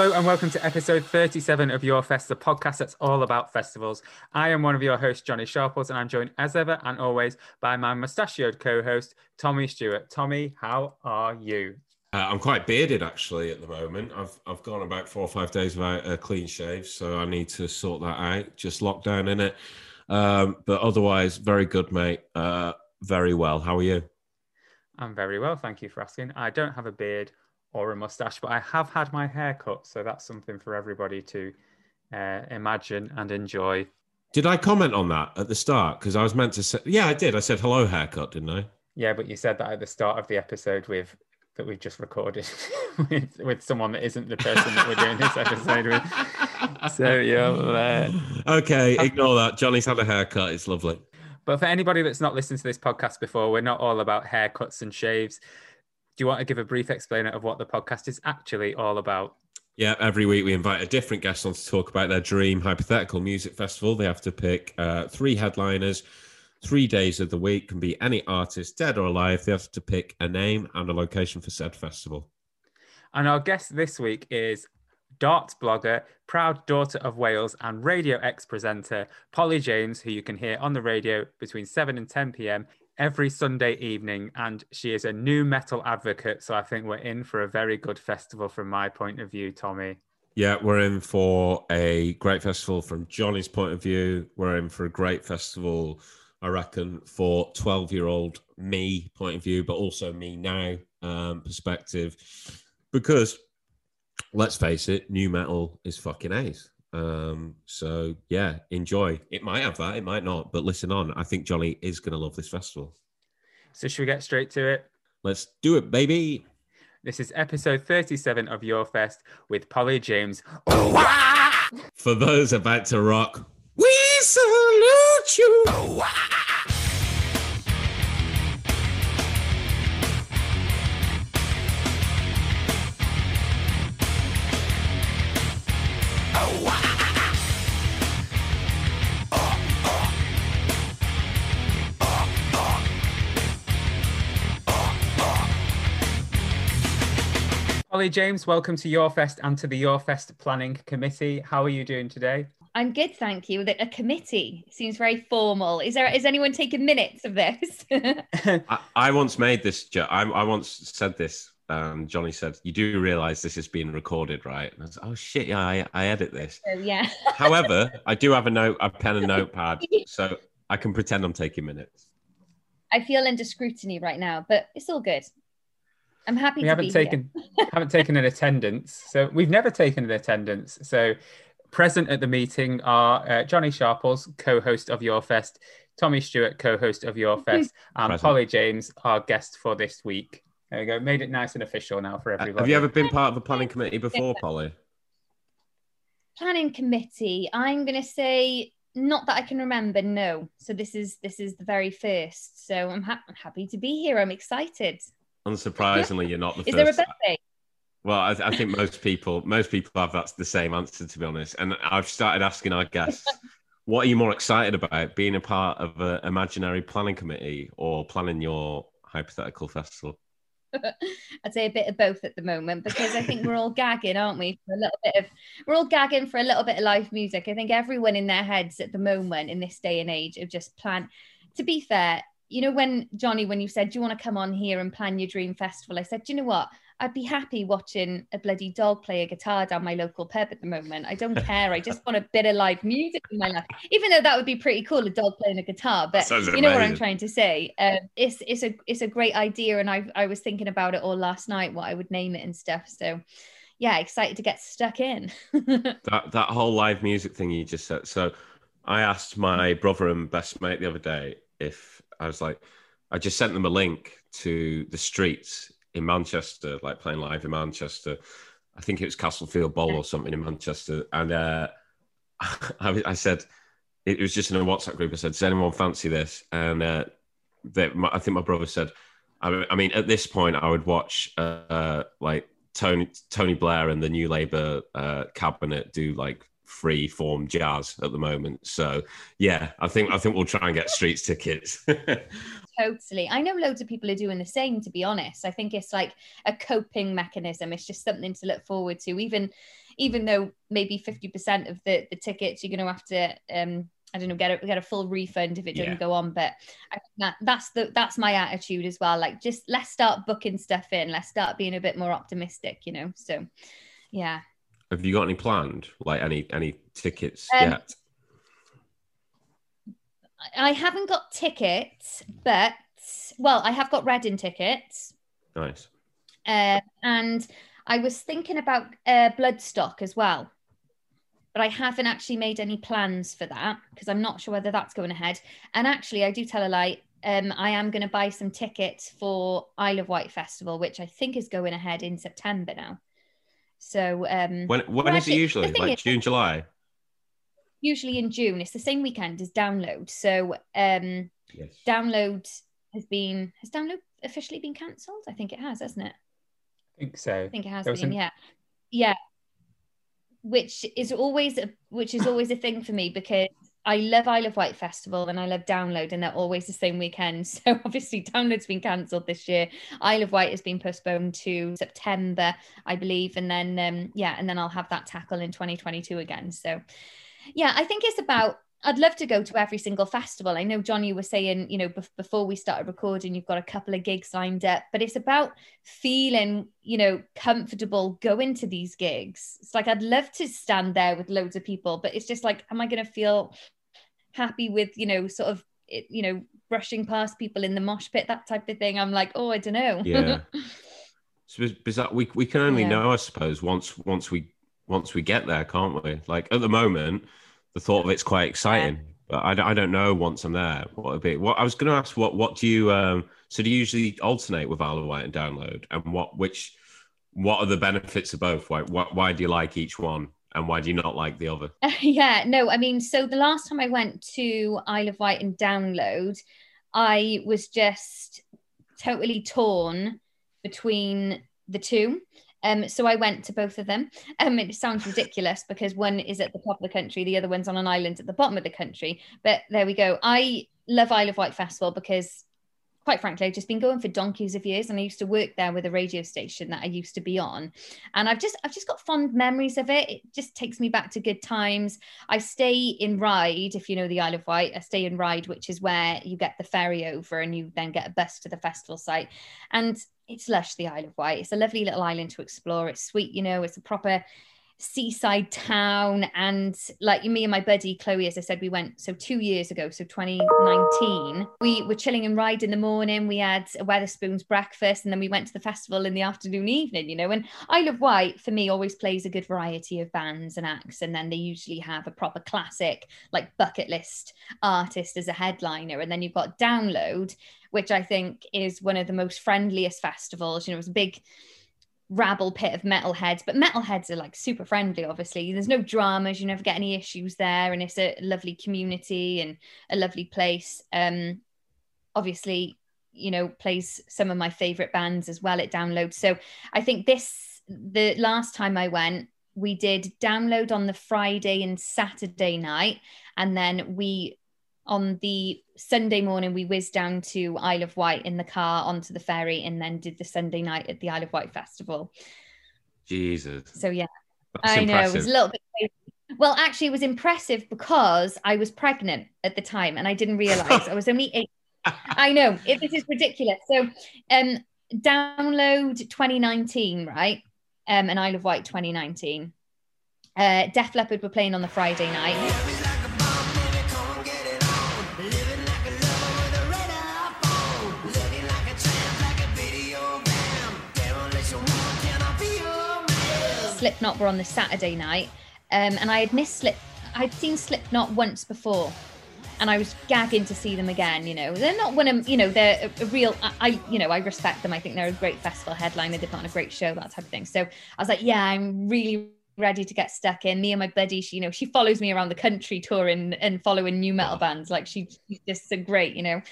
Hello and welcome to episode 37 of Your Fest, the podcast that's all about festivals. I am one of your hosts, Johnny Sharples, and I'm joined as ever and always by my mustachioed co-host, Tommy Stewart. Tommy, how are you? Uh, I'm quite bearded actually at the moment. I've I've gone about four or five days without a clean shave, so I need to sort that out. Just lockdown in it, um, but otherwise very good, mate. Uh, very well. How are you? I'm very well, thank you for asking. I don't have a beard or a mustache, but I have had my hair cut, so that's something for everybody to uh, imagine and enjoy. Did I comment on that at the start? Because I was meant to say, yeah, I did. I said hello haircut, didn't I? Yeah, but you said that at the start of the episode with that we've just recorded with, with someone that isn't the person that we're doing this episode with. So yeah. Uh, okay, ignore that. Johnny's had a haircut. It's lovely. But for anybody that's not listened to this podcast before, we're not all about haircuts and shaves. Do you want to give a brief explainer of what the podcast is actually all about? Yeah, every week we invite a different guest on to talk about their dream hypothetical music festival. They have to pick uh, three headliners, three days of the week, can be any artist, dead or alive. They have to pick a name and a location for said festival. And our guest this week is darts blogger, proud daughter of Wales, and Radio X presenter Polly James, who you can hear on the radio between 7 and 10 p.m. every Sunday evening. And she is a nu metal advocate. So I think we're in for a very good festival from my point of view, Tommy. Yeah, we're in for a great festival from Johnny's point of view. We're in for a great festival, I reckon, for 12 year old me point of view, but also me now um, perspective. Because let's face it, nu metal is fucking ace. Um, so yeah, enjoy. It might have that, it might not, but listen on. I think Johnny is going to love this festival. So should we get straight to it? Let's do it, baby. This is episode 37 of Your Fest with Polly James. For those about to rock, we salute you. Polly James, welcome to Your Fest and to the Your Fest Planning Committee. How are you doing today? I'm good, thank you. A committee seems very formal. Is there is anyone taking minutes of this? I, I once made this. jo- I, I once said this. Um, Johnny said, "You do realize this is being recorded, right?" And I was, "Oh shit, yeah, I, I edit this." So, yeah. However, I do have a note, a pen and notepad, so I can pretend I'm taking minutes. I feel under scrutiny right now, but it's all good. I'm happy we to haven't be taken haven't taken an attendance so we've never taken an attendance so present at the meeting are uh, johnny sharples co-host of your fest tommy stewart co-host of your fest and Present. polly james our guest for this week there we go made it nice and official now for everybody Have you ever been part of a planning committee before, Polly? Planning committee. I'm gonna say not that I can remember. No. So this is this is the very first. So I'm, ha- I'm happy to be here. I'm excited. Unsurprisingly, you're not the Is there a first. birthday? Well, I, I think most people, most people have that's the same answer, to be honest. And I've started asking our guests, what are you more excited about, being a part of an imaginary planning committee or planning your hypothetical festival? I'd say a bit of both at the moment because I think we're all gagging, aren't we? For a little bit of we're all gagging for a little bit of live music. I think everyone in their heads at the moment in this day and age of just plan. To be fair, you know, when Johnny, when you said, Do you want to come on here and plan your dream festival? I said, Do you know what? I'd be happy watching a bloody dog play a guitar down my local pub at the moment. I don't care. I just want a bit of live music in my life, even though that would be pretty cool, a dog playing a guitar. But you know what I'm trying to say. Um, it's it's a it's a great idea, and I I was thinking about it all last night, what I would name it and stuff. So, yeah, excited to get stuck in. That that whole live music thing you just said. So, I asked my brother and best mate the other day if I was like, I just sent them a link to the streets in Manchester, like playing live in Manchester. I think it was Castlefield Bowl or something in Manchester, and uh, I, I said it was just in a WhatsApp group. I said, "Does anyone fancy this?" And uh, they, my, I think my brother said, I, I mean, at this point, I would watch uh, like Tony Tony Blair and the New Labour uh, cabinet do like free form jazz at the moment. So yeah, I think I think we'll try and get streets tickets. totally. I know loads of people are doing the same, to be honest. I think it's like a coping mechanism. It's just something to look forward to, even even though maybe 50% of the, the tickets you're going to have to um, I don't know, get a get a full refund if it doesn't yeah. go on. But I, that, that's the that's my attitude as well. Like just let's start booking stuff in. Let's start being a bit more optimistic, you know. So yeah. Have you got any planned? Like any any tickets um, yet? I haven't got tickets, but well, I have got Reading tickets. Nice. Uh, and I was thinking about uh, Bloodstock as well but I haven't actually made any plans for that because I'm not sure whether that's going ahead. And actually, I do tell a lie. Um, I am going to buy some tickets for Isle of Wight Festival, which I think is going ahead in September now. So um, when when well, is actually, it usually? Like is, June, July? Usually in June. It's the same weekend as Download. So um, yes. Download has been has Download officially been cancelled? I think it has, hasn't it? I think so. I think it has been. Some... Yeah, yeah which is always a, which is always a thing for me because I love Isle of Wight Festival and I love Download, and they're always the same weekend. So obviously, Download's been cancelled this year. Isle of Wight has been postponed to September, I believe, and then um, yeah, and then I'll have that tackle in 2022 again. So yeah, I think it's about I'd love to go to every single festival. I know, John, you were saying, you know, be- before we started recording, you've got a couple of gigs lined up, but it's about feeling, you know, comfortable going to these gigs. It's like I'd love to stand there with loads of people, but it's just like, am I going to feel happy with, you know, sort of, you know, brushing past people in the mosh pit, that type of thing? I'm like, oh, I don't know. Yeah. so that we we can only yeah. know, I suppose, once once we once we get there, can't we? Like at the moment the thought of it's quite exciting. Yeah. But I, I don't know once I'm there what would be. What I was going to ask, what what do you um? So do you usually alternate with Isle of Wight and Download, and what which what are the benefits of both? Why why, why do you like each one? and why do you not like the other? Yeah, no, I mean, so the last time I went to Isle of Wight and Download, I was just totally torn between the two. Um, so I went to both of them. Um, it sounds ridiculous because one is at the top of the country, the other one's on an island at the bottom of the country. But there we go. I love Isle of Wight Festival because quite frankly, I've just been going for donkeys of years, and I used to work there with a radio station that I used to be on, and I've just I've just got fond memories of it. It just takes me back to good times. I stay in Ryde, if you know the Isle of Wight. I stay in Ryde, which is where you get the ferry over, and you then get a bus to the festival site, and it's lush, the Isle of Wight. It's a lovely little island to explore. It's sweet, you know, it's a proper seaside town. And like me and my buddy Chloe, as I said, we went so two years ago, so 2019. We were chilling and Ryde in the morning. We had a Wetherspoons breakfast, and then we went to the festival in the afternoon, evening, you know. And Isle of Wight for me always plays a good variety of bands and acts. And then they usually have a proper classic, like bucket list artist as a headliner. And then you've got Download, which I think is one of the most friendliest festivals. You know, it's a big rabble pit of metalheads, but metalheads are like super friendly, obviously. There's no dramas, you never get any issues there, and it's a lovely community and a lovely place. Um, obviously, you know, plays some of my favorite bands as well at Download. So I think this, the last time I went, we did download on the Friday and Saturday night, and then we on the Sunday morning, we whizzed down to Isle of Wight in the car onto the ferry and then did the Sunday night at the Isle of Wight Festival. Jesus. So, yeah, That's I impressive. know it was a little bit crazy. Well, actually, it was impressive because I was pregnant at the time and I didn't realize I was only eight. I know it, this is ridiculous. So, um, download 2019, right? Um, and Isle of Wight 2019. Uh, Def Leppard were playing on the Friday night. Slipknot were on the Saturday night, um, and I had missed Slip. I'd seen Slipknot once before, and I was gagging to see them again. You know, they're not one of you know they're a, a real. I, I, you know I respect them. I think they're a great festival headline. They did put on a great show, that type of thing. So I was like, yeah, I'm really ready to get stuck in. Me and my buddy, she you know she follows me around the country touring and following nu metal bands. Like she, she's just so great, you know.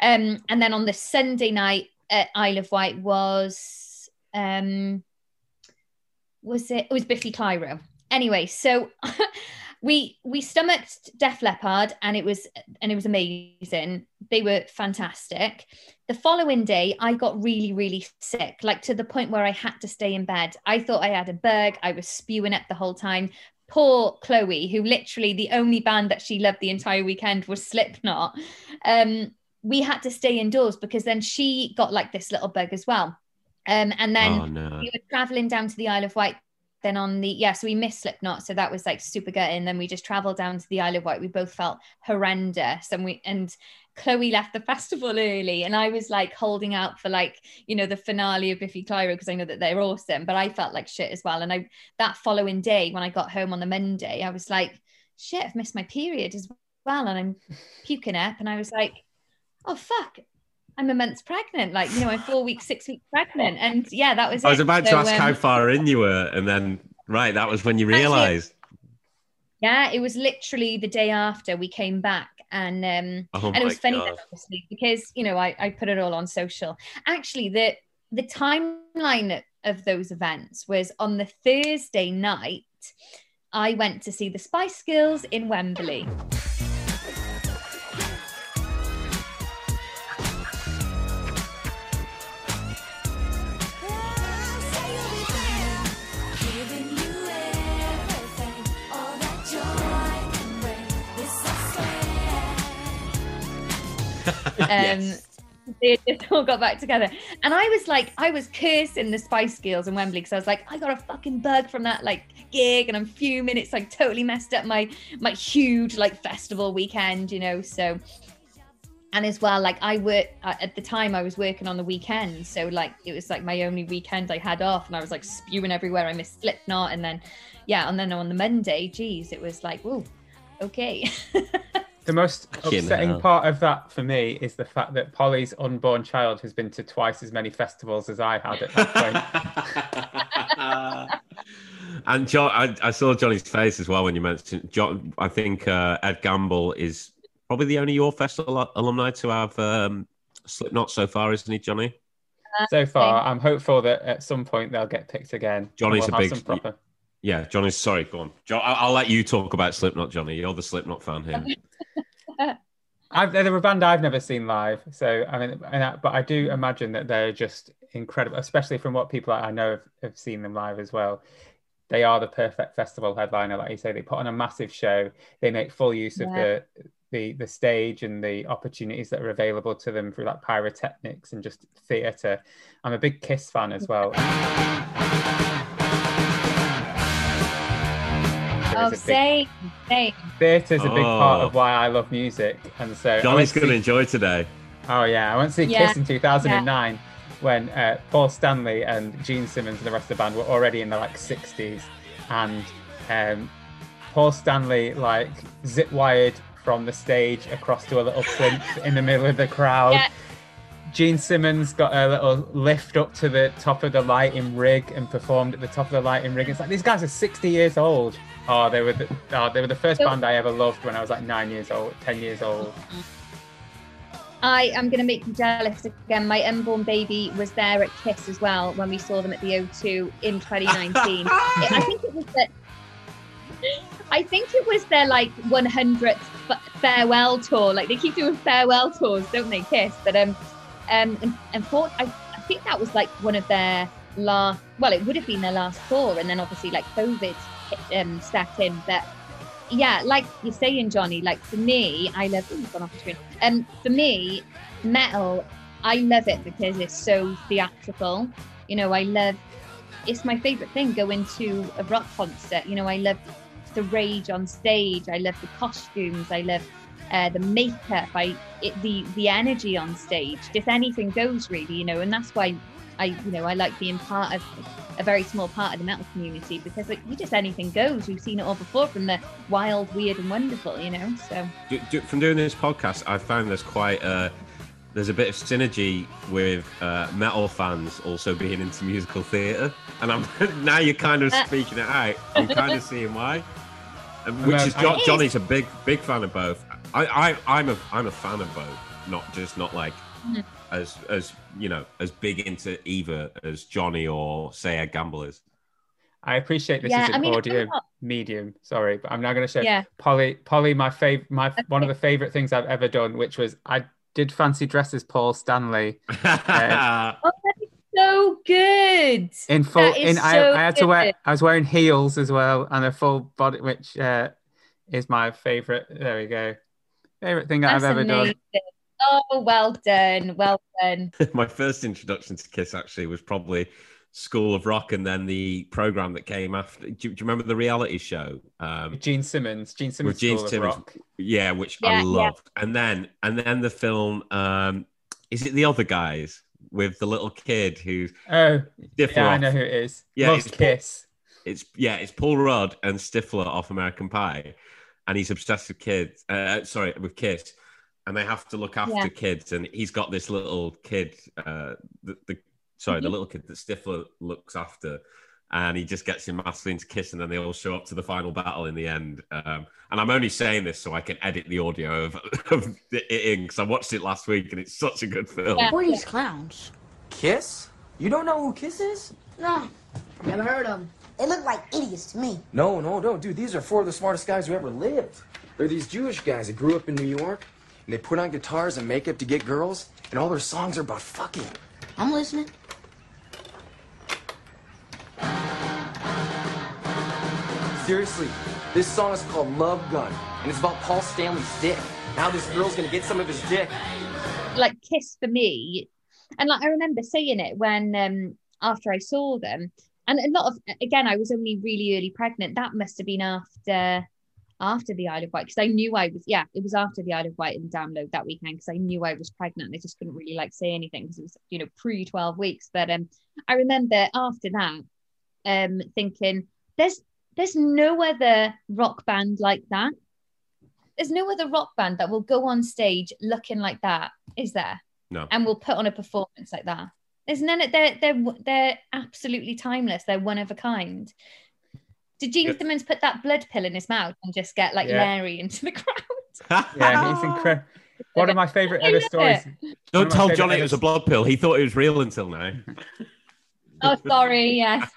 Um, and then on the Sunday night at Isle of Wight was um was it? It was Biffy Clyro. Anyway, so we we stomached Def Leppard and it was and it was amazing. They were fantastic. The following day, I got really really sick, like to the point where I had to stay in bed. I thought I had a bug. I was spewing up the whole time. Poor Chloe, who literally the only band that she loved the entire weekend was Slipknot. Um, we had to stay indoors because then she got like this little bug as well. Um, and then Oh, no. we were traveling down to the Isle of Wight. Then on the yeah, so we missed Slipknot, so that was like super good. And then we just traveled down to the Isle of Wight. We both felt horrendous, and we and Chloe left the festival early, and I was like holding out for like you know the finale of Biffy Clyro because I know that they're awesome, but I felt like shit as well. And I that following day when I got home on the Monday, I was like, shit, I've missed my period as well, and I'm puking up, and I was like, oh fuck. I'm a month pregnant, like you know, I'm four weeks, six weeks pregnant, and yeah, that was. I was it. about to So, ask how um, far in you were, and then right, that was when you realised. Yeah, it was literally the day after we came back, and um, Oh and it was funny God. obviously because you know I, I put it all on social. Actually, the the timeline of those events was on the Thursday night. I went to see the Spice Girls in Wembley. Um, yes. They just all got back together, and I was like, I was cursing the Spice Girls in Wembley because I was like, I got a fucking bug from that like gig, and I'm fuming. It's like totally messed up my my huge like festival weekend, you know. So, and as well, like I work at the time, I was working on the weekend, so like it was like my only weekend I had off, and I was like spewing everywhere. I missed Slipknot, and then yeah, and then on the Monday, geez, it was like, whoa, okay. The most Fucking upsetting hell. part of that for me is the fact that Polly's unborn child has been to twice as many festivals as I had at that point. and John, I, I saw Johnny's face as well when you mentioned John. I think uh, Ed Gamble is probably the only Your Fest al- alumni to have um, Slipknot so far, isn't he, Johnny? so far, I'm hopeful that at some point they'll get picked again. Johnny's we'll a big- proper. Yeah, Johnny's. Sorry, go on. John, I'll, I'll let you talk about Slipknot, Johnny. You're the Slipknot fan here. I've, they're a band I've never seen live, so I mean, and I, but I do imagine that they're just incredible, especially from what people I know have, have seen them live as well. They are the perfect festival headliner, like you say. They put on a massive show. They make full use of the the the stage and the opportunities that are available to them through like pyrotechnics and just theatre. I'm a big Kiss fan as well. Oh, There's a big- same, same. Theatre's a big part Oh. of why I love music, and so Johnny's going to enjoy today. Oh yeah, I went to see Yeah, Kiss in 2009 when uh, Paul Stanley and Gene Simmons and the rest of the band were already in the like 60s, and um, Paul Stanley like zip wired from the stage across to a little plinth in the middle of the crowd. Yeah. Gene Simmons got a little lift up to the top of the lighting rig and performed at the top of the lighting rig. It's like these guys are 60 years old. Oh, they were the, oh, they were the first So- band I ever loved when I was like nine years old, 10 years old. I am going to make you jealous again. My unborn baby was there at Kiss as well when we saw them at the O2 in 2019. I think it was that. I think it was their like 100th farewell tour. Like they keep doing farewell tours, don't they? Kiss, but um, um, and, and for, I, I think that was like one of their last. Well, it would have been their last tour, and then obviously like COVID um stepped in. But yeah, like you're saying, Johnny. Like for me, I love. Ooh, gone off the screen. Um, for me, metal, I love it because it's so theatrical. You know, I love. It's my favorite thing going to a rock concert. You know, I love the rage on stage. I love the costumes. I love uh, the makeup. I it, the the energy on stage. Just anything goes, really. You know, and that's why I you know I like being part of a very small part of the metal community because like you just anything goes. We've seen it all before from the wild, weird, and wonderful. You know, so. Do, do, from doing this podcast, I found there's quite a there's a bit of synergy with uh, metal fans also being into musical theatre, and I'm now you're kind of Uh. speaking it out. I'm kind of seeing why, and, which is jo- Johnny's a big big fan of both. I, I I'm a I'm a fan of both, not just not like Mhm. as as you know as big into either as Johnny or say Ed Gamble is. I appreciate this Yeah, is an I mean, audio not- medium. Sorry, but I'm now going to show Yeah. Polly. Polly, my favorite, my one of the favorite things I've ever done, which was I did fancy dresses Paul Stanley Oh, that is so good. in full. That is In I, so I had to wear. I was wearing heels as well and a full body, which uh, is my favorite. There we go. Favorite thing that That's I've ever done. Amazing. Oh, well done. Well done. My first introduction to Kiss actually was probably School of Rock, and then the program that came after. Do, you- do you remember the reality show? Um, Gene Simmons. Gene Simmons. Gene School of Simmons. Rock. yeah, which Yeah, I yeah. loved. And then and then the film. Um, is it the other guys with the little kid who's Oh, Stifler? yeah, I know who it is. Yeah, Loves it's- Kiss. It's yeah, it's Paul Rudd and Stifler off American Pie, and he's obsessed with kids. Uh, sorry, with Kiss, and they have to look after Yeah. kids. And he's got this little kid. Uh, the, the sorry, the Mhm. little kid that Stifler looks after, and he just gets him massively into Kiss, and then they all show up to the final battle in the end. Um, and I'm only saying this so I can edit the audio of, of it in because I watched it last week, and it's such a good film. Yeah. Who are these clowns? Kiss? You don't know who Kiss is? No, never heard of them. They look like idiots to me. No, no, no, dude. These are four of the smartest guys who ever lived. They're these Jewish guys that grew up in New York, and they put on guitars and makeup to get girls, and all their songs are about fucking. I'm listening. Seriously, this song is called Love Gun, and it's about Paul Stanley's dick. Now this girl's gonna get some of his dick. like kiss for me and like i remember seeing it when um after i saw them and a lot of again i was only really early pregnant that must have been after after the isle of wight because i knew i was yeah it was after the isle of wight and download that weekend because i knew i was pregnant and i just couldn't really like say anything because it was you know pre 12 weeks but um i remember after that um thinking there's there's no other rock band like that there's no other rock band that will go on stage looking like that, is there? No. And will put on a performance like that. There's none. They're they're they're absolutely timeless. They're one of a kind. Did Gene Yeah. Simmons put that blood pill in his mouth and just get like Yeah. Larry into the crowd? Yeah, he's incredible. One of my favorite ever stories. it. one of Don't tell favourite Johnny it was a blood pill. He thought it was real until now. Oh, sorry. Yes.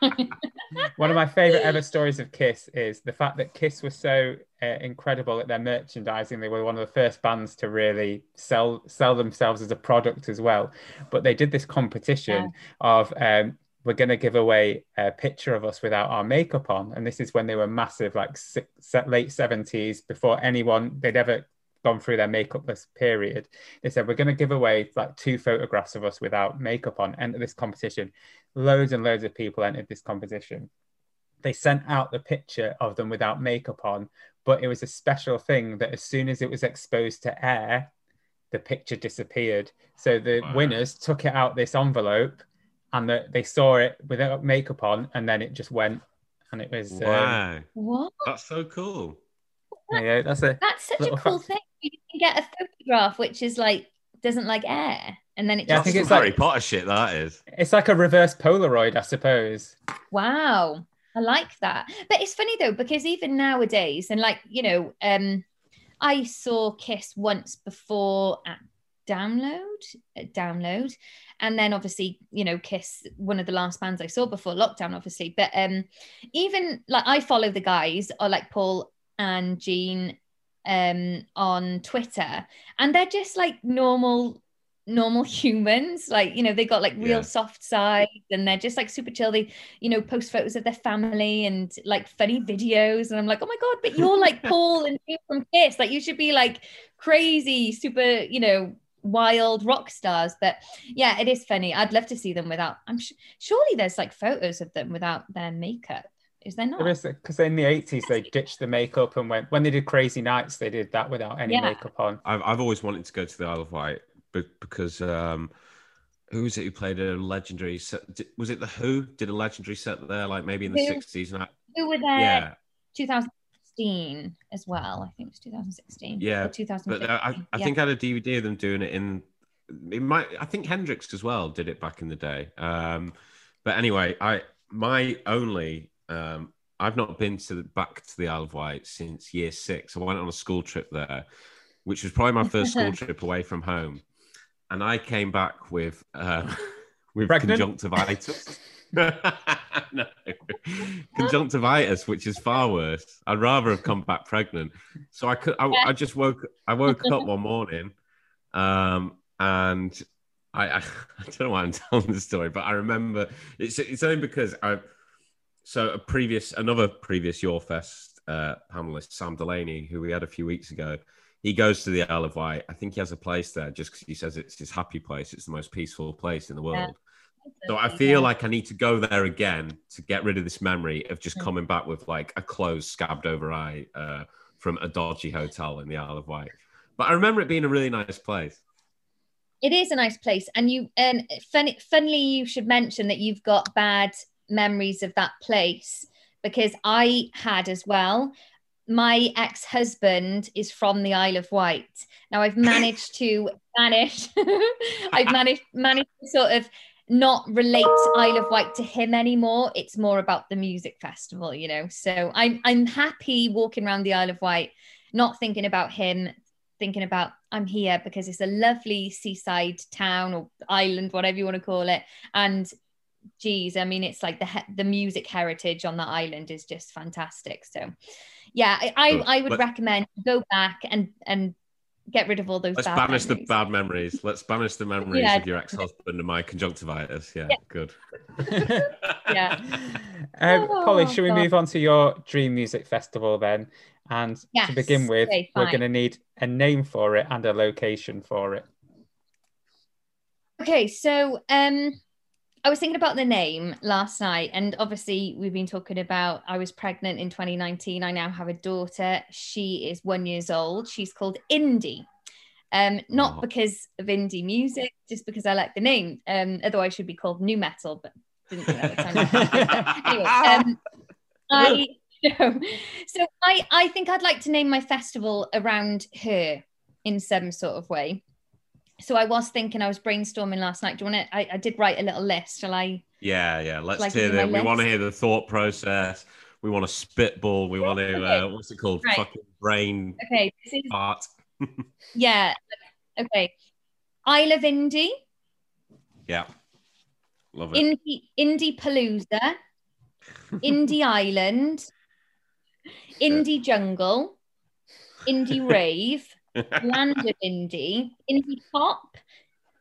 One of my favorite ever stories of Kiss is the fact that Kiss was so uh, incredible at their merchandising. They were one of the first bands to really sell sell themselves as a product as well. But they did this competition of um, we're going to give away a picture of us without our makeup on, and this is when they were massive, like si- se- late seventies, before anyone they'd ever gone through their makeupless period. They said we're going to give away like two photographs of us without makeup on. Enter this competition. Loads and loads of people entered this competition they sent out the picture of them without makeup on, but it was a special thing that as soon as it was exposed to air, the picture disappeared. So the Wow. winners took it out this envelope and the, they saw it without makeup on, and then it just went. And it was, um, Wow, what? that's so cool. yeah, that's a That's such a cool fact. thing. You can get a photograph which is like doesn't like air, and then it Yeah, I think it's some like- Harry Potter shit. That is. it's like a reverse Polaroid, I suppose. Wow. I like that. But it's funny though, because even nowadays, and like, you know, um, I saw Kiss once before at download, download. And then obviously, you know, Kiss, one of the last bands I saw before lockdown, obviously. But um, even like I follow the guys or like Paul and Gene um on Twitter, and they're just like normal normal humans like you know they got like real Yeah. soft sides and they're just like super chill they you know post photos of their family and like funny videos and i'm like oh my god but you're like paul and from kiss like you should be like crazy super you know wild rock stars but yeah it is funny i'd love to see them without i'm sh- surely there's like photos of them without their makeup is there not There is because in the 80s they ditched the makeup and went when they did Crazy Nights, they did that without any Yeah. makeup on. I've I've always wanted to go to the Isle of Wight be- because um, who was it who played a legendary set? di- Was it the Who did a legendary set there, like maybe in the Who? sixties? And I, who were there yeah, 2016 as well i think it was 2016 Yeah, or but I, I yeah. think I had a DVD of them doing it in. It might. I think Hendrix as well did it back in the day. Um, but anyway, I my only. Um, I've not been to the, back to the Isle of Wight since year six. I went on a school trip there, which was probably my first school trip away from home, and I came back with uh, with Pregnant? conjunctivitis. no. Conjunctivitis, which is far worse. I'd rather have come back pregnant. So I could. I, I just woke. I woke up one morning, um, and I, I. I don't know why I'm telling the story, but I remember it's. It's only because I. So a previous, another previous Your Fest uh, panelist, Sam Delaney, who we had a few weeks ago, he goes to the Isle of Wight. I think he has a place there just because he says it's his happy place. It's the most peaceful place in the world. So I feel like I need to go there again to get rid of this memory of just coming back with like a closed, scabbed over eye uh, from a dodgy hotel in the Isle of Wight. But I remember it being a really nice place. It is a nice place, and you and funny, funnily, you should mention that you've got bad memories of that place because I had as well. My ex-husband is from the Isle of Wight. Now I've managed to manage. I've managed managed to sort of not relate Isle of Wight to him anymore. It's more about the music festival, you know. So I'm I'm happy walking around the Isle of Wight, not thinking about him, thinking about I'm here because it's a lovely seaside town or island, whatever you want to call it. And geez, I mean, it's like the he- the music heritage on that island is just fantastic. So, yeah, I I, I would But- recommend go back and and get rid of all those. Let's bad banish memories. the bad memories. Let's banish the memories Yeah. of your ex-husband and my conjunctivitis. Yeah, Yeah. good. Yeah. Um, Polly, Oh, should we God. move on to your Dream Music Festival then? And Yes, to begin with, okay, we're going to need a name for it and a location for it. Okay, so um I was thinking about the name last night, and obviously we've been talking about I was pregnant in 2019. I now have a daughter. She is one years old. She's called Indie. Um, not Oh. because of indie music, just because I like the name. Um, otherwise she'd be called nu metal, but didn't think that sound anyway. Um, I no. so I I think I'd like to name my festival around her in some sort of way so I was thinking, I was brainstorming last night. Do you want to? I, I did write a little list. Shall I? Yeah, yeah. Let's hear my We want to hear the thought process. We want to spitball. We want to. Uh, what's it called? Right. Fucking brain Okay, this is fart. yeah. Okay, Isle of Indie, Yeah, love it. Indie, Indie Palooza, Indie Island, Indie Jungle, Indie Rave, Land of Indie, Indie Pop.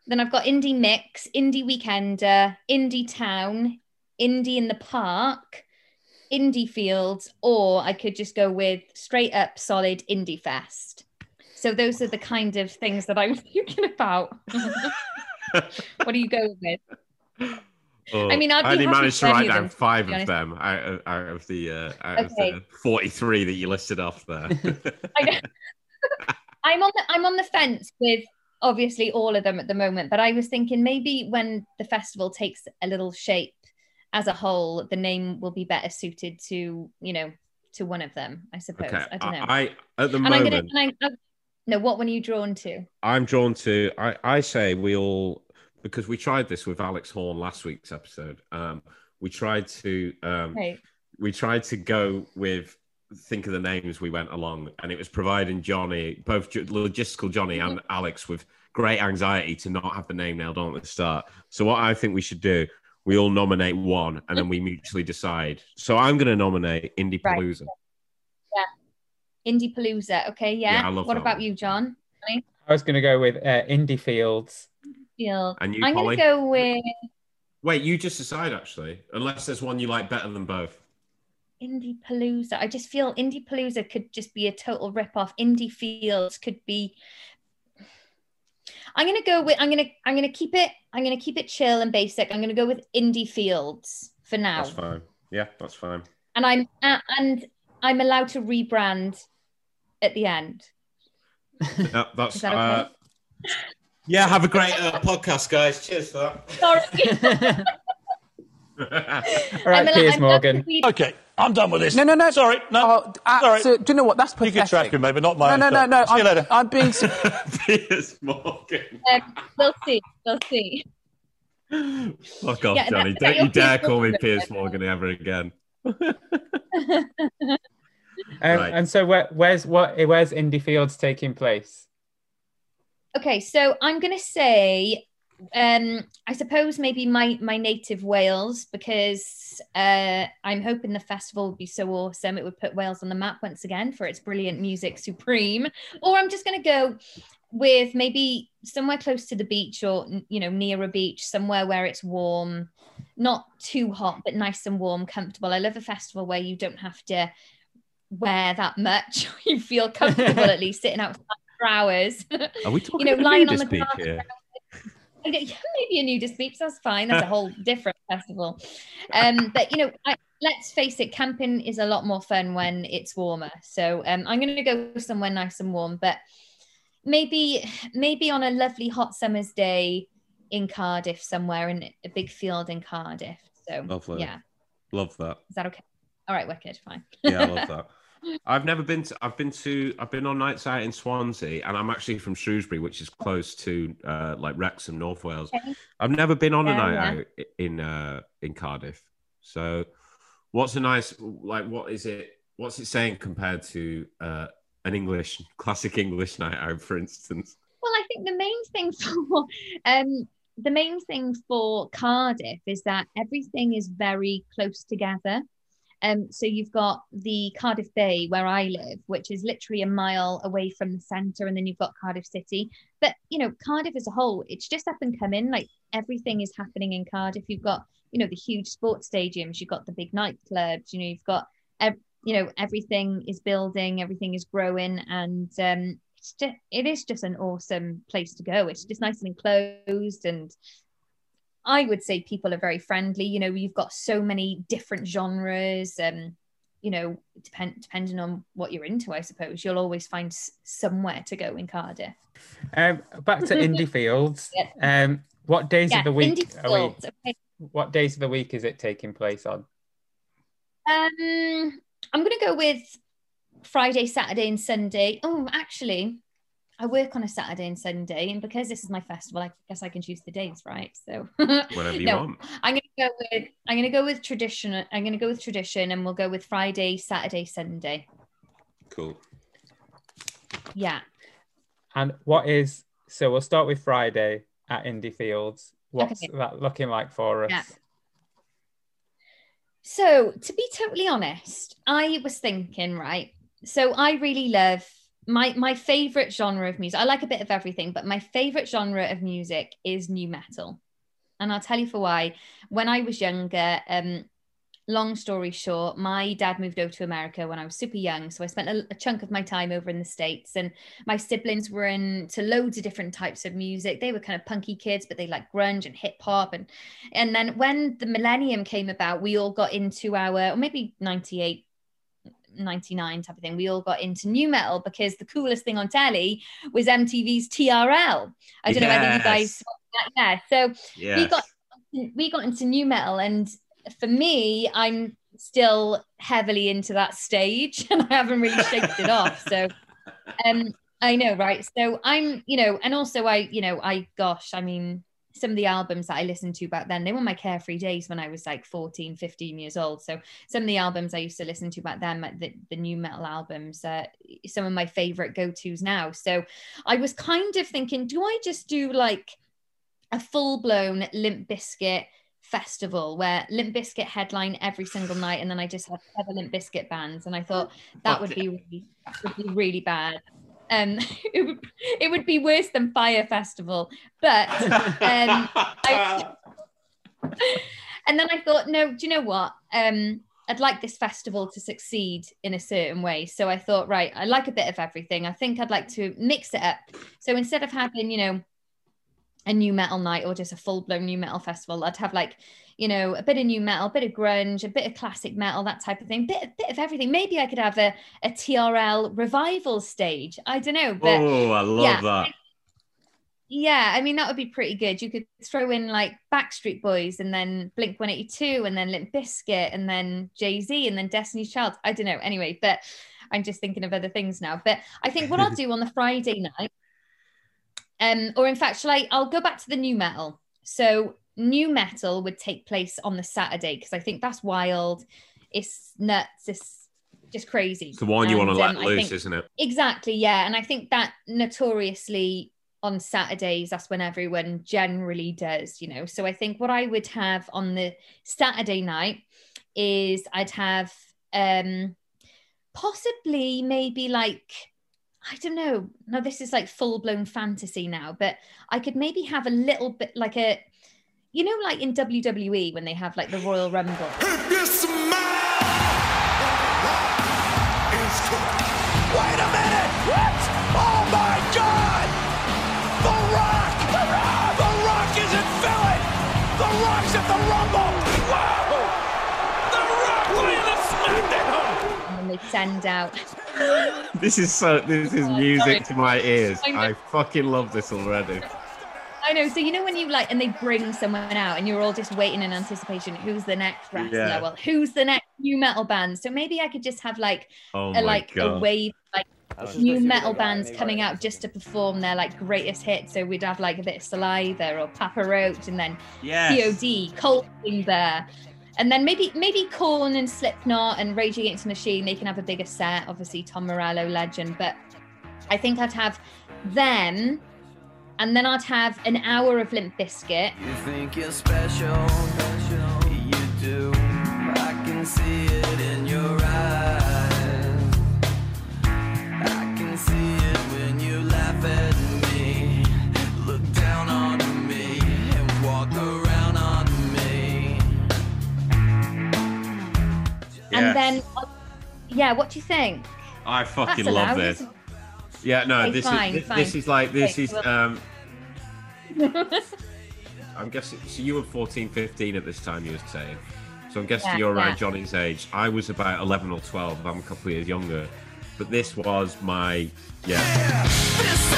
Then I've got Indie Mix, Indie Weekender, Indie Town, Indie in the Park, Indie Fields, or I could just go with straight up solid Indie Fest. So those are the kind of things that I'm thinking about. what do you go with? Oh, I mean, I'd be I only managed to write down five of them out, out of the uh, out Okay. of the forty-three that you listed off there. I'm on the I'm on the fence with obviously all of them at the moment, but I was thinking maybe when the festival takes a little shape as a whole, the name will be better suited to you know to one of them. I suppose. okay, I don't know. I, I at the and I'm moment gonna. I, no, what one are you drawn to? I'm drawn to. I, I say we all because we tried this with Alex Horne last week's episode. Um, we tried to um, Right. we tried to go with think of the names we went along, and it was providing Johnny, both logistical Johnny and Alex, with great anxiety to not have the name nailed on at the start. So what I think we should do. We all nominate one and then we mutually decide. So I'm going to nominate Indie Right. Palooza. Indie Palooza. Okay, yeah. Yeah, I love what that about one. you, John? I was going to go with uh, Indie Fields. Feel. And you, I'm gonna go with Wait, you just decide actually, unless there's one you like better than both. Indie Palooza. I just feel Indie Palooza could just be a total rip off. Indie Fields could be. I'm gonna go with. I'm gonna. I'm gonna keep it. I'm gonna keep it chill and basic. I'm gonna go with Indie Fields for now, That's fine. Yeah, that's fine. and I'm uh, and I'm allowed to rebrand at the end. Yeah, that's Is that uh, yeah. Have a great uh, podcast, guys. Cheers for Sorry. that. All I'm Piers allowed Morgan. to re- Okay, I'm done with this. No, no, no. Sorry, no. Oh, uh, Sorry. so- do you know what? That's pathetic. you pathetic. can track him, maybe not my no, own no, no, no. See you I'm, later. I'm being. s- Piers Morgan. um, we'll see. We'll see. Fuck off, Yeah, Johnny. that Don't your you dare call me Morgan. Piers Morgan ever again. Um, Right. And so, where, where's what? Where's Indie Fields taking place? Okay, so I'm gonna say um, I suppose maybe my my native Wales because uh, I'm hoping the festival would be so awesome it would put Wales on the map once again for its brilliant music supreme. Or I'm just going to go with maybe somewhere close to the beach or you know near a beach, somewhere where it's warm, not too hot but nice and warm, comfortable. I love a festival where you don't have to wear that much. you feel comfortable at least sitting outside for hours. Are we talking you know, about lying on the beach grass here? Maybe a nudist beach. That's fine. That's a whole different festival. Um, but you know, I, let's face it, camping is a lot more fun when it's warmer. So um, I'm going to go somewhere nice and warm. But maybe, maybe on a lovely hot summer's day in Cardiff, somewhere in a big field in Cardiff. So Lovely. yeah, Love that. is that okay? All right, wicked, fine. Yeah, I love that. I've never been to. I've been to. I've been on nights out in Swansea, and I'm actually from Shrewsbury, which is close to uh, like Wrexham, North Wales. Okay. I've never been on a night yeah. out in uh, in Cardiff. So, what's a nice like? What is it? What's it saying compared to uh, an English classic English night out, for instance? Well, I think the main thing for um the main thing for Cardiff is that everything is very close together. Um, so you've got the Cardiff Bay where I live, which is literally a mile away from the centre, and then you've got Cardiff City. But you know, Cardiff as a whole, it's just up and coming. Like everything is happening in Cardiff. You've got you know the huge sports stadiums, you've got the big nightclubs, you know, you've got you know everything is building, everything is growing, and um, it's just it is just an awesome place to go. It's just nice and enclosed and I would say people are very friendly. You know, you've got so many different genres. Um, you know, depend depending on what you're into, I suppose you'll always find s- somewhere to go in Cardiff. Um, back to Indie Fields. Um, what days Yeah, of the week? We, Okay. what days of the week is it taking place on? Um, I'm gonna go with Friday, Saturday, and Sunday. Oh, actually, I work on a Saturday and Sunday, and because this is my festival, I guess I can choose the days, right? So Whatever you No, want. I'm gonna go with I'm gonna go with tradition. I'm gonna go with tradition, and we'll go with Friday, Saturday, Sunday. Cool. Yeah. And what is so? We'll start with Friday at Indie Fields. What's Okay. that looking like for us? Yeah. So to be totally honest, I was thinking, right? So I really love my my favorite genre of music. I like a bit of everything, but my favorite genre of music is nu metal. And I'll tell you for why. When I was younger, um, long story short, my dad moved over to America when I was super young. So I spent a, a chunk of my time over in the States, and my siblings were into loads of different types of music. They were kind of punky kids, but they liked grunge and hip hop. And and then when the millennium came about, we all got into our, or maybe 98, 99 type of thing, we all got into nu metal because the coolest thing on telly was MTV's TRL. I don't know whether you guys, yeah. So Yeah. we got we got into nu metal and for me i'm still heavily into that stage and i haven't really shaked it off so um i know right so i'm you know and also i you know i gosh i mean some of the albums that i listened to back then they were my carefree days when i was like 14 15 years old. So some of the albums i used to listen to back then like the, the nu metal albums uh, some of my favorite go-to's now. So i was kind of thinking do i just do like a full-blown Limp Bizkit festival where Limp Bizkit headline every single night and then i just have other Limp Bizkit bands? And i thought that would be really, that would be really bad um it would it would be worse than Fyre Festival but um I- and then i thought no do you know what um I'd like this festival to succeed in a certain way. So I thought, right, I like a bit of everything. I think I'd like to mix it up. So instead of having, you know, a nu metal night or just a full blown nu metal festival. I'd have like, you know, a bit of nu metal, a bit of grunge, a bit of classic metal, that type of thing, bit, bit of everything. Maybe I could have a, a TRL revival stage. I don't know, but oh, I love yeah. that. yeah, I mean that would be pretty good. You could throw in like Backstreet Boys and then Blink 182 and then Limp Bizkit and then Jay-Z and then Destiny's Child. I don't know. Anyway, but I'm just thinking of other things now. But I think what I'll do on the Friday night, um, or in fact, shall I I'll go back to the nu metal. So nu metal would take place on the Saturday because I think that's wild. It's nuts. It's just crazy. It's the one you want to And, let um, loose, think- isn't it? Exactly, yeah. And I think that notoriously on Saturdays, that's when everyone generally does, you know. So I think what I would have on the Saturday night is I'd have um possibly maybe like I don't know. No, this is like full blown fantasy now, but I could maybe have a little bit like a, you know, like in WWE when they have like the Royal Rumble. Wait a minute! What? Oh my God! The Rock! The Rock! The Rock is in Philly! The Rock's at the Rumble! Wow! The Rock the SmackDown! And then they send out. This is so. This is Oh, music sorry. to my ears. I. I fucking love this already. I know. So you know when you like, and they bring someone out, and you're all just waiting in anticipation. Who's the next wrestler? Yeah. Well, who's the next nu metal band? So maybe I could just have like Oh a my like a wave like nu metal bands mean, coming out just to perform their like greatest hits. So we'd have like a bit of Saliva or Papa Roach, and then Yes. POD, Coldplay there. And then maybe maybe Korn and Slipknot and Rage Against the Machine, they can have a bigger set. Obviously, Tom Morello, legend. But I think I'd have them, and then I'd have an hour of Limp Bizkit. You think you're special, you do. I can see it in And then, yeah, what do you think? I That's fucking allowed. love this. Yeah, no, Okay, this fine, is this, fine. this is like this Okay, is well- um I'm guessing so you were 14, 15 at this time you were saying. So I'm guessing Yeah, you're around yeah. Johnny's age. I was about 11 or 12. I'm a couple of years younger. But this was my yeah. This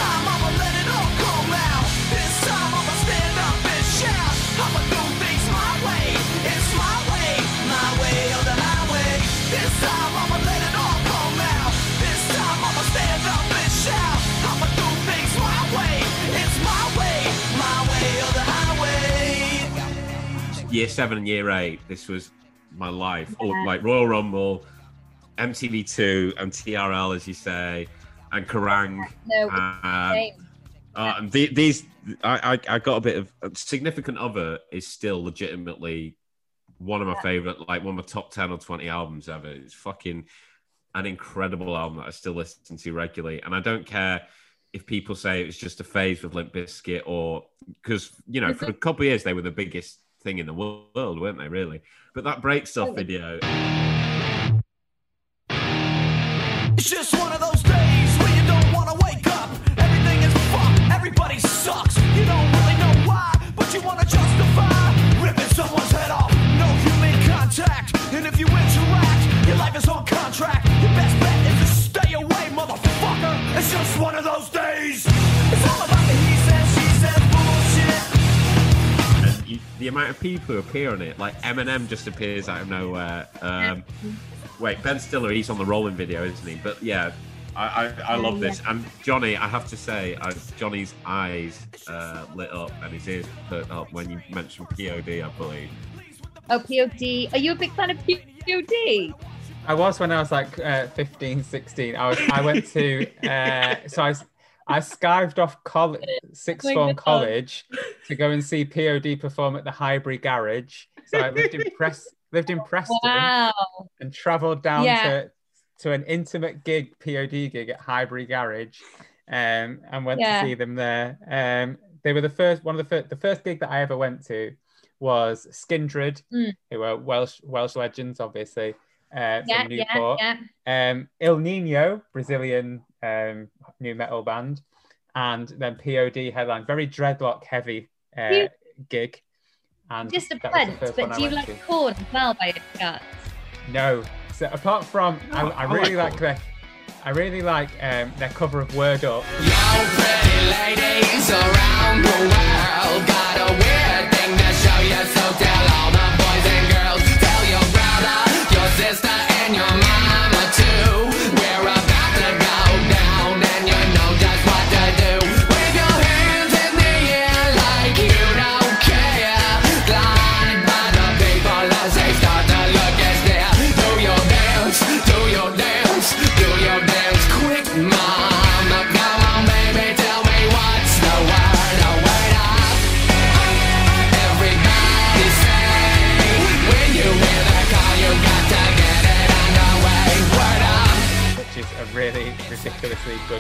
Year 7 and year 8 this was my life. All, like Royal Rumble, MTV2 and TRL as you say and Kerrang. No, Um, same. Uh, and the, these, I, I, I got a bit of a significant other is still legitimately one of my favorite, like one of my top ten or twenty albums ever. It's fucking an incredible album that I still listen to regularly, and I don't care if people say it was just a phase with Limp Bizkit or because you know for a couple of years they were the biggest thing in the world, weren't they? Really, but that break stuff video. It's just one of those days where you don't wanna wake up. Everything is fucked, everybody sucks. You don't really know why, but you wanna justify ripping someone's head off. And if you interact, your life is on contract. Your best bet is to stay away, motherfucker. It's just one of those days. It's all about the he said, she said bullshit. and you, the amount of people who appear on it, like Eminem just appears out of nowhere. Um, wait, Ben Stiller, he's on the rolling video, isn't he? But yeah, I, I, I love this. And Johnny, I have to say, I, Johnny's eyes uh, lit up and his ears perked up when you mentioned POD, I believe. Oh, POD. Are you a big fan of POD? I was when I was like uh, 15, 16. I was. I went to. Uh, so i skived off college, sixth Oh form God. college, to go and see POD perform at the Highbury Garage. So I lived in Press, lived in Preston, Wow. and travelled down Yeah. to to an intimate gig, POD gig at Highbury Garage, um, and went Yeah. to see them there. Um, they were the first one of the first. The first gig that I ever went to was Skindred, Mm. who were Welsh Welsh legends, obviously. Uh, Yeah, from Newport yeah. um, Ill Niño, Brazilian um, nu metal band, and then POD headline, very dreadlock heavy uh, You- gig. And Just a that punt, but do you like to. Korn as well by its guts? No, so apart from, I, Oh, I I really like like their, I really like um, their cover of Word Up. pretty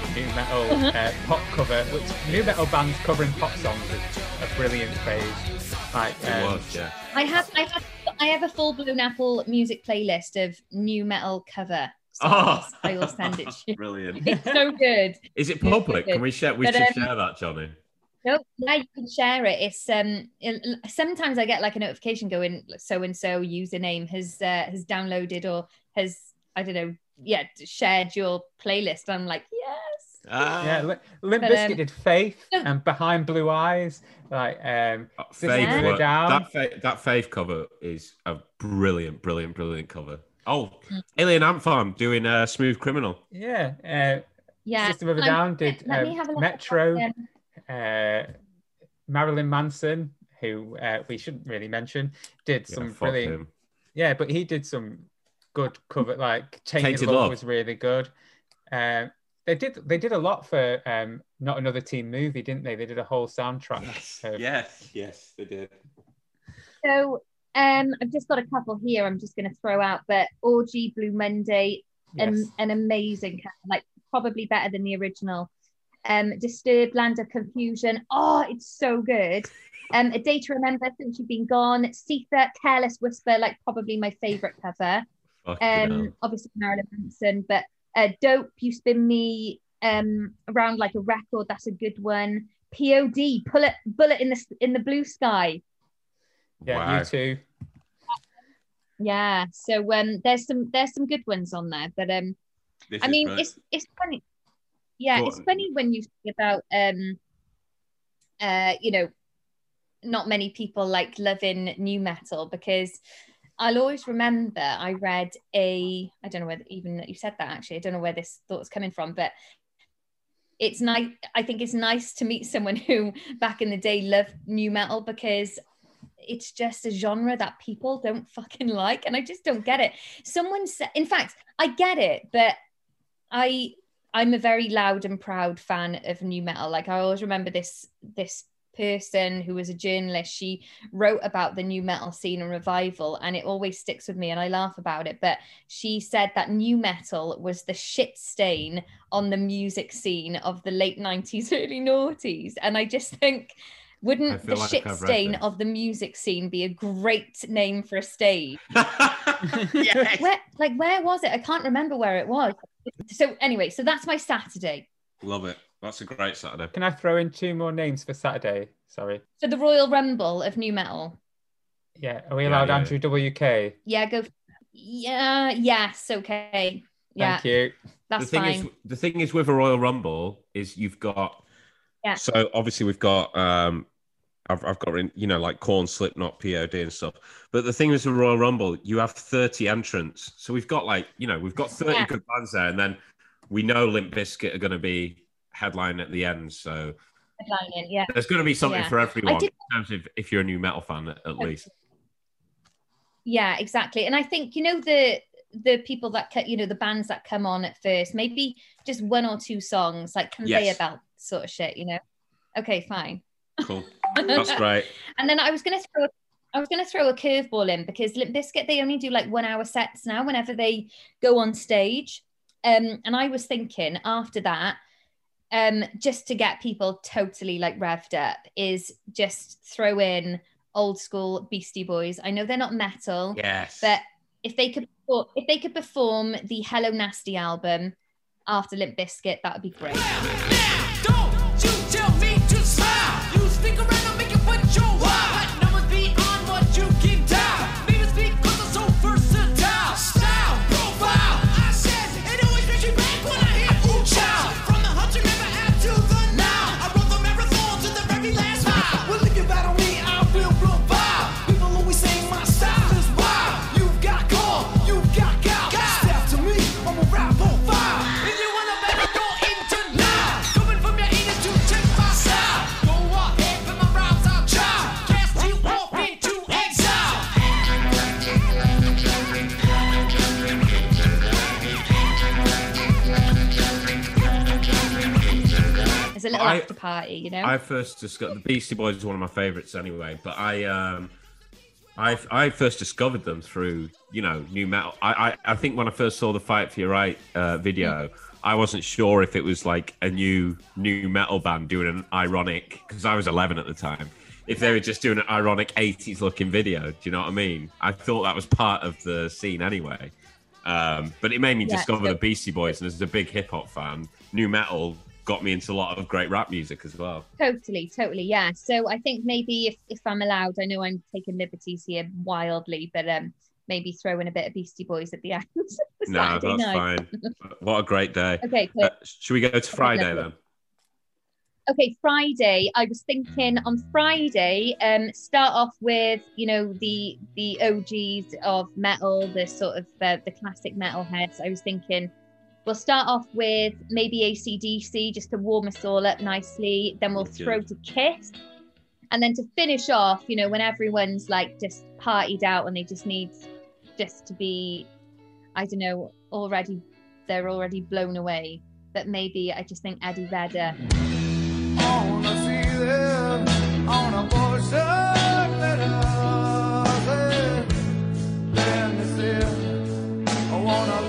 good nu metal uh, pop cover, which nu metal bands covering pop songs is a brilliant phase. Like, It um, was, yeah. I have, I have, I have a full blown Apple Music playlist of nu metal cover. Songs. Oh. I will send it to you. Brilliant. It's so good. Is it public? Can we share? We But, should um, share that, Johnny. No, yeah, you can share it. It's um. it- sometimes I get like a notification going, so and so username has uh, has downloaded or has I don't know, yeah, shared your playlist. I'm like, yes. Ah, yeah, Li- Limp But, Bizkit um, did Faith and Behind Blue Eyes. Like, um, Faith Yeah. work- Down. that Faith, that Faith cover is a brilliant, brilliant, brilliant cover. Oh, Mm. Alien Ant Farm doing uh, Smooth Criminal. yeah, uh, Yeah. System of a I'm- Down did let me um, have a Metro. um, uh, Marilyn Manson, who uh, we shouldn't really mention, did Yeah, some fuck brilliant. him. Yeah, but he did some good cover. Like Tainted, Tainted Love, Love. was really good. Um, they did they did a lot for um, not another teen movie, didn't they? They did a whole soundtrack. of- yes, yes, they did. So um, I've just got a couple here. I'm just going to throw out, but Orgy, Blue Monday, an, yes. an amazing, like probably better than the original. Um, Disturbed, Land of Confusion. Oh, it's so good. Um, A Day to Remember Since You've Been Gone. Seether, Careless Whisper, like probably my favorite cover. Fucking hell. Um, obviously Marilyn Manson, but uh, Dope, You Spin Me, um, Around Like a Record. That's a good one. Pod, Bullet, Bullet in the in the Blue Sky. yeah, wow. U2. Yeah, so um, there's some there's some good ones on there, but um, This I mean, brilliant. it's it's funny. Yeah, Go it's on. funny when you think about um, uh, you know, not many people like loving nu metal because I'll always remember I read a I don't know whether even that you said that actually I don't know where this thought was coming from, but it's nice. I think it's nice to meet someone who back in the day loved nu metal because it's just a genre that people don't fucking like and i just don't get it someone said in fact i get it but i i'm a very loud and proud fan of nu metal like i always remember this this person who was a journalist she wrote about the nu metal scene and revival and it always sticks with me and i laugh about it but she said that nu metal was the shit stain on the music scene of the late 90s early noughties and i just think wouldn't the like shit stain of the music scene be a great name for a stage? yes. Where, like, where was it? I can't remember where it was. So, anyway, so that's my Saturday. Love it. That's a great Saturday. Can I throw in two more names for Saturday? Sorry. So, the Royal Rumble of Nu Metal. Yeah, are we Yeah, allowed yeah, Andrew WK? Yeah, go. Yeah, yes, okay. Yeah, Thank you. that's the thing fine. is, the thing is with a Royal Rumble is you've got. Yeah. So obviously we've got um, I've I've got you know like Korn, Slipknot, POD and stuff. But the thing is with Royal Rumble, you have thirty entrants, so we've got like you know we've got thirty Yeah. good bands there, and then we know Limp Bizkit are going to be headline at the end. So yeah. there's going to be something Yeah. for everyone did- in terms of if you're a nu metal fan at, least. Yeah, exactly. And I think you know the the people that cut, you know, the bands that come on at first, maybe just one or two songs, like conveyor Yes. belt sort of shit, you know. Okay, fine. Cool. That's great. And then I was gonna throw I was gonna throw a curveball in because Limp Bizkit they only do like one hour sets now whenever they go on stage. Um, and I was thinking after that, um, just to get people totally like revved up, is just throw in old school Beastie Boys. I know they're not metal, Yes. but if they could if they could perform the Hello Nasty album after Limp Bizkit, that would be great. Party, you know. I first discovered the Beastie Boys is one of my favorites anyway, but I um I I first discovered them through you know nu metal. I I, I think when I first saw the Fight for Your Right uh, video, I wasn't sure if it was like a new nu metal band doing an ironic because I was 11 at the time. If they were just doing an ironic 80s looking video, do you know what I mean? I thought that was part of the scene anyway. Um, but it made me Yeah, discover so- the Beastie Boys, and as a big hip hop fan, nu metal got me into a lot of great rap music as well. Totally, totally, yeah. So I think maybe if, if I'm allowed, I know I'm taking liberties here wildly, but um, maybe throw in a bit of Beastie Boys at the end. No, Saturday that's night. fine. What a great day. Okay, Uh, should we go to Friday lovely. then? okay. Friday. I was thinking on Friday, um, start off with you know the the OGs of metal, the sort of uh, the classic metal heads. I was thinking. We'll start off with maybe ACDC just to warm us all up nicely. Then we'll Good. throw to Kiss. And then to finish off, you know, when everyone's like just partied out and they just need just to be, I don't know, already, they're already blown away. But maybe I just think Eddie Vedder. I wanna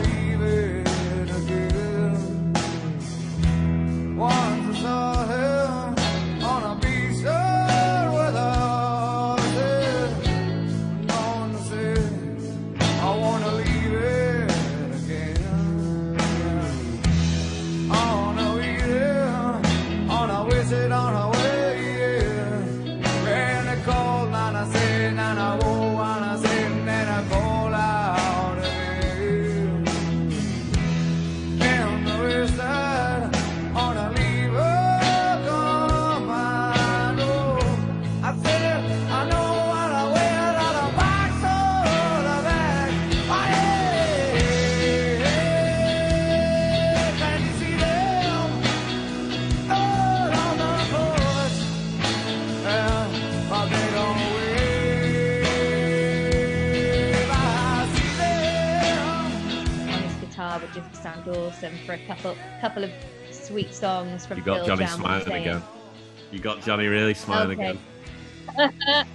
songs from You got Pearl Johnny Jam, smiling saying. again. You got Johnny really smiling Okay. again.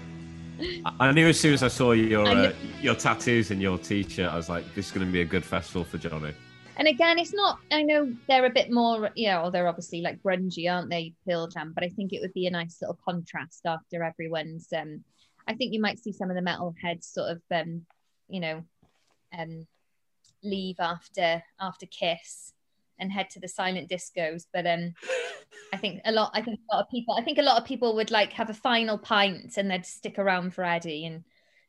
I- I knew as soon as I saw your uh, your tattoos and your t-shirt, I was like, "This is going to be a good festival for Johnny." And again, it's not. I know they're a bit more, you know, they're obviously like grungy, aren't they, Pearl Jam? But I think it would be a nice little contrast after everyone's. um I think you might see some of the metal heads sort of, um you know, um leave after after Kiss and head to the silent discos. But um I think a lot. I think a lot of people. I think a lot of people would like have a final pint and they'd stick around for Eddie, and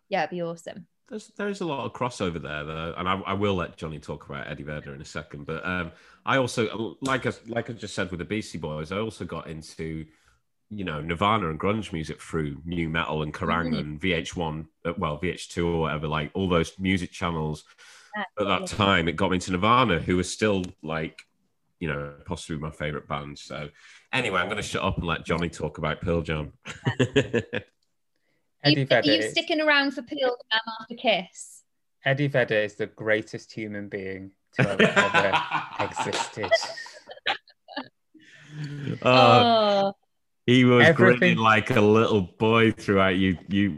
yeah, it'd be awesome. There's there's a lot of crossover there, though, and I, I will let Johnny talk about Eddie Vedder in a second. But um, I also like I, like I just said with the Beastie Boys, I also got into you know Nirvana and grunge music through nu metal and Kerrang Mhm. and VH1, uh, well VH2 or whatever, like all those music channels. At that time, it got me into Nirvana, who was still like you know possibly my favorite band. So anyway, I'm going to shut up and let Johnny talk about Pearl Jam. Eddie Vedder. are you is- sticking around for Pearl Jam after Kiss? Eddie Vedder is the greatest human being to have ever existed. Uh, oh, He was Everything- grinning like a little boy throughout you. You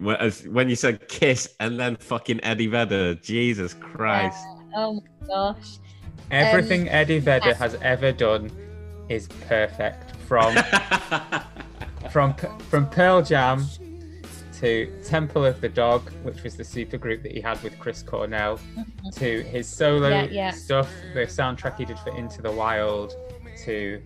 when you said kiss and then fucking Eddie Vedder. Jesus Christ! oh my gosh. Everything um, Eddie Vedder yes. has ever done is perfect. From from from Pearl Jam to Temple of the Dog, which was the supergroup that he had with Chris Cornell, mm-hmm. to his solo Yeah, yeah. stuff, the soundtrack he did for Into the Wild, to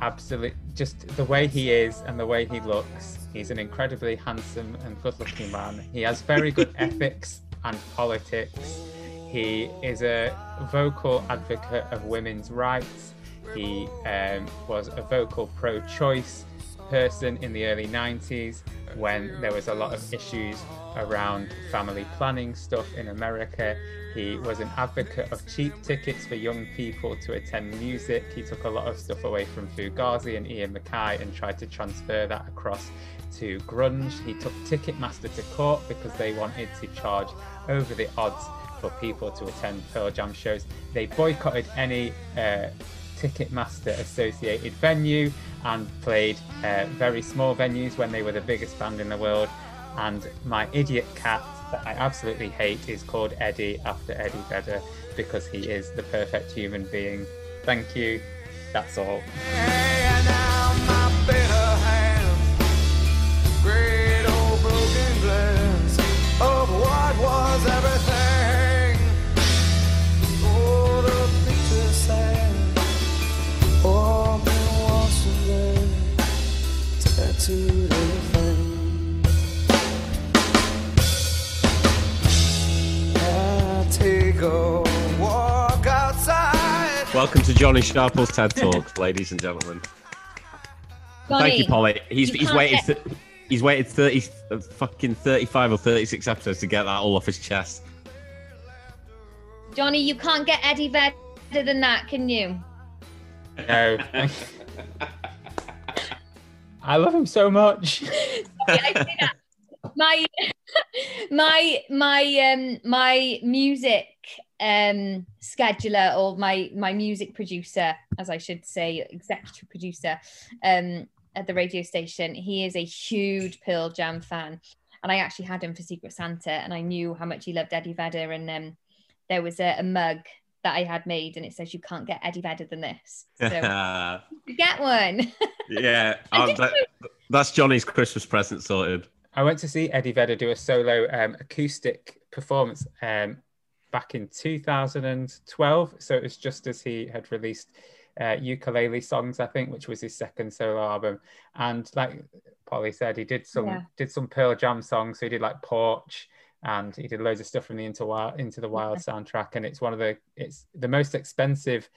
absolute just the way he is and the way he looks. He's an incredibly handsome and good-looking man. He has very good ethics and politics. He is a vocal advocate of women's rights. He um, was a vocal pro-choice person in the early 90s when there was a lot of issues around family planning stuff in America. He was an advocate of cheap tickets for young people to attend music. He took a lot of stuff away from Fugazi and Ian MacKaye and tried to transfer that across to grunge. He took Ticketmaster to court because they wanted to charge over the odds for people to attend Pearl Jam shows. They boycotted any uh, Ticketmaster associated venue and played uh, very small venues when they were the biggest band in the world. And my idiot cat that I absolutely hate is called Eddie after Eddie Vedder because he is the perfect human being Thank you. That's all. And there, tattooed everything. I take a walk outside. Welcome to Johnny Sharple's TED Talk, ladies and gentlemen. Thank you, Polly. He's you he's waited get- th- he's waited thirty uh, fucking thirty five or thirty six episodes to get that all off his chest. Johnny, you can't get Eddie better than that, can you? No. I love him so much. My my my um my music um scheduler or my my music producer, as I should say, executive producer um at the radio station, he is a huge Pearl Jam fan. And I actually had him for Secret Santa and I knew how much he loved Eddie Vedder and um there was a, a mug that I had made and it says you can't get Eddie Vedder than this. So get one. uh, that- that's Johnny's Christmas present sorted. I went to see Eddie Vedder do a solo um, acoustic performance um, back in 2012. So it was just as he had released uh, Ukulele Songs, I think, which was his second solo album. And like Polly said, he did some Yeah. did some Pearl Jam songs. So he did like Porch, and he did loads of stuff from the Into Wild, Into the Wild soundtrack. And it's one of the it's the most expensive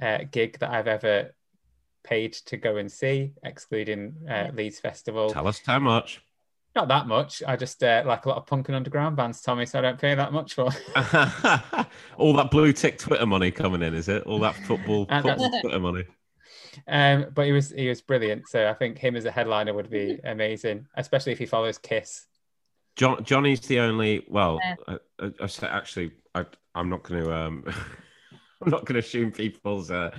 uh, gig that I've ever paid to go and see, excluding uh, Leeds Festival. Tell us how much. Not that much. I just uh, like a lot of punk and underground bands, Tommy, so I don't pay that much for. all that blue tick Twitter money coming in, is it? All that football, football Twitter money. um, but he was he was brilliant. So I think him as a headliner would be amazing, especially if he follows Kiss. John Johnny's the only. Well, Yeah. I, I, I say actually, I, I'm not going to. Um, I'm not going to assume people's uh,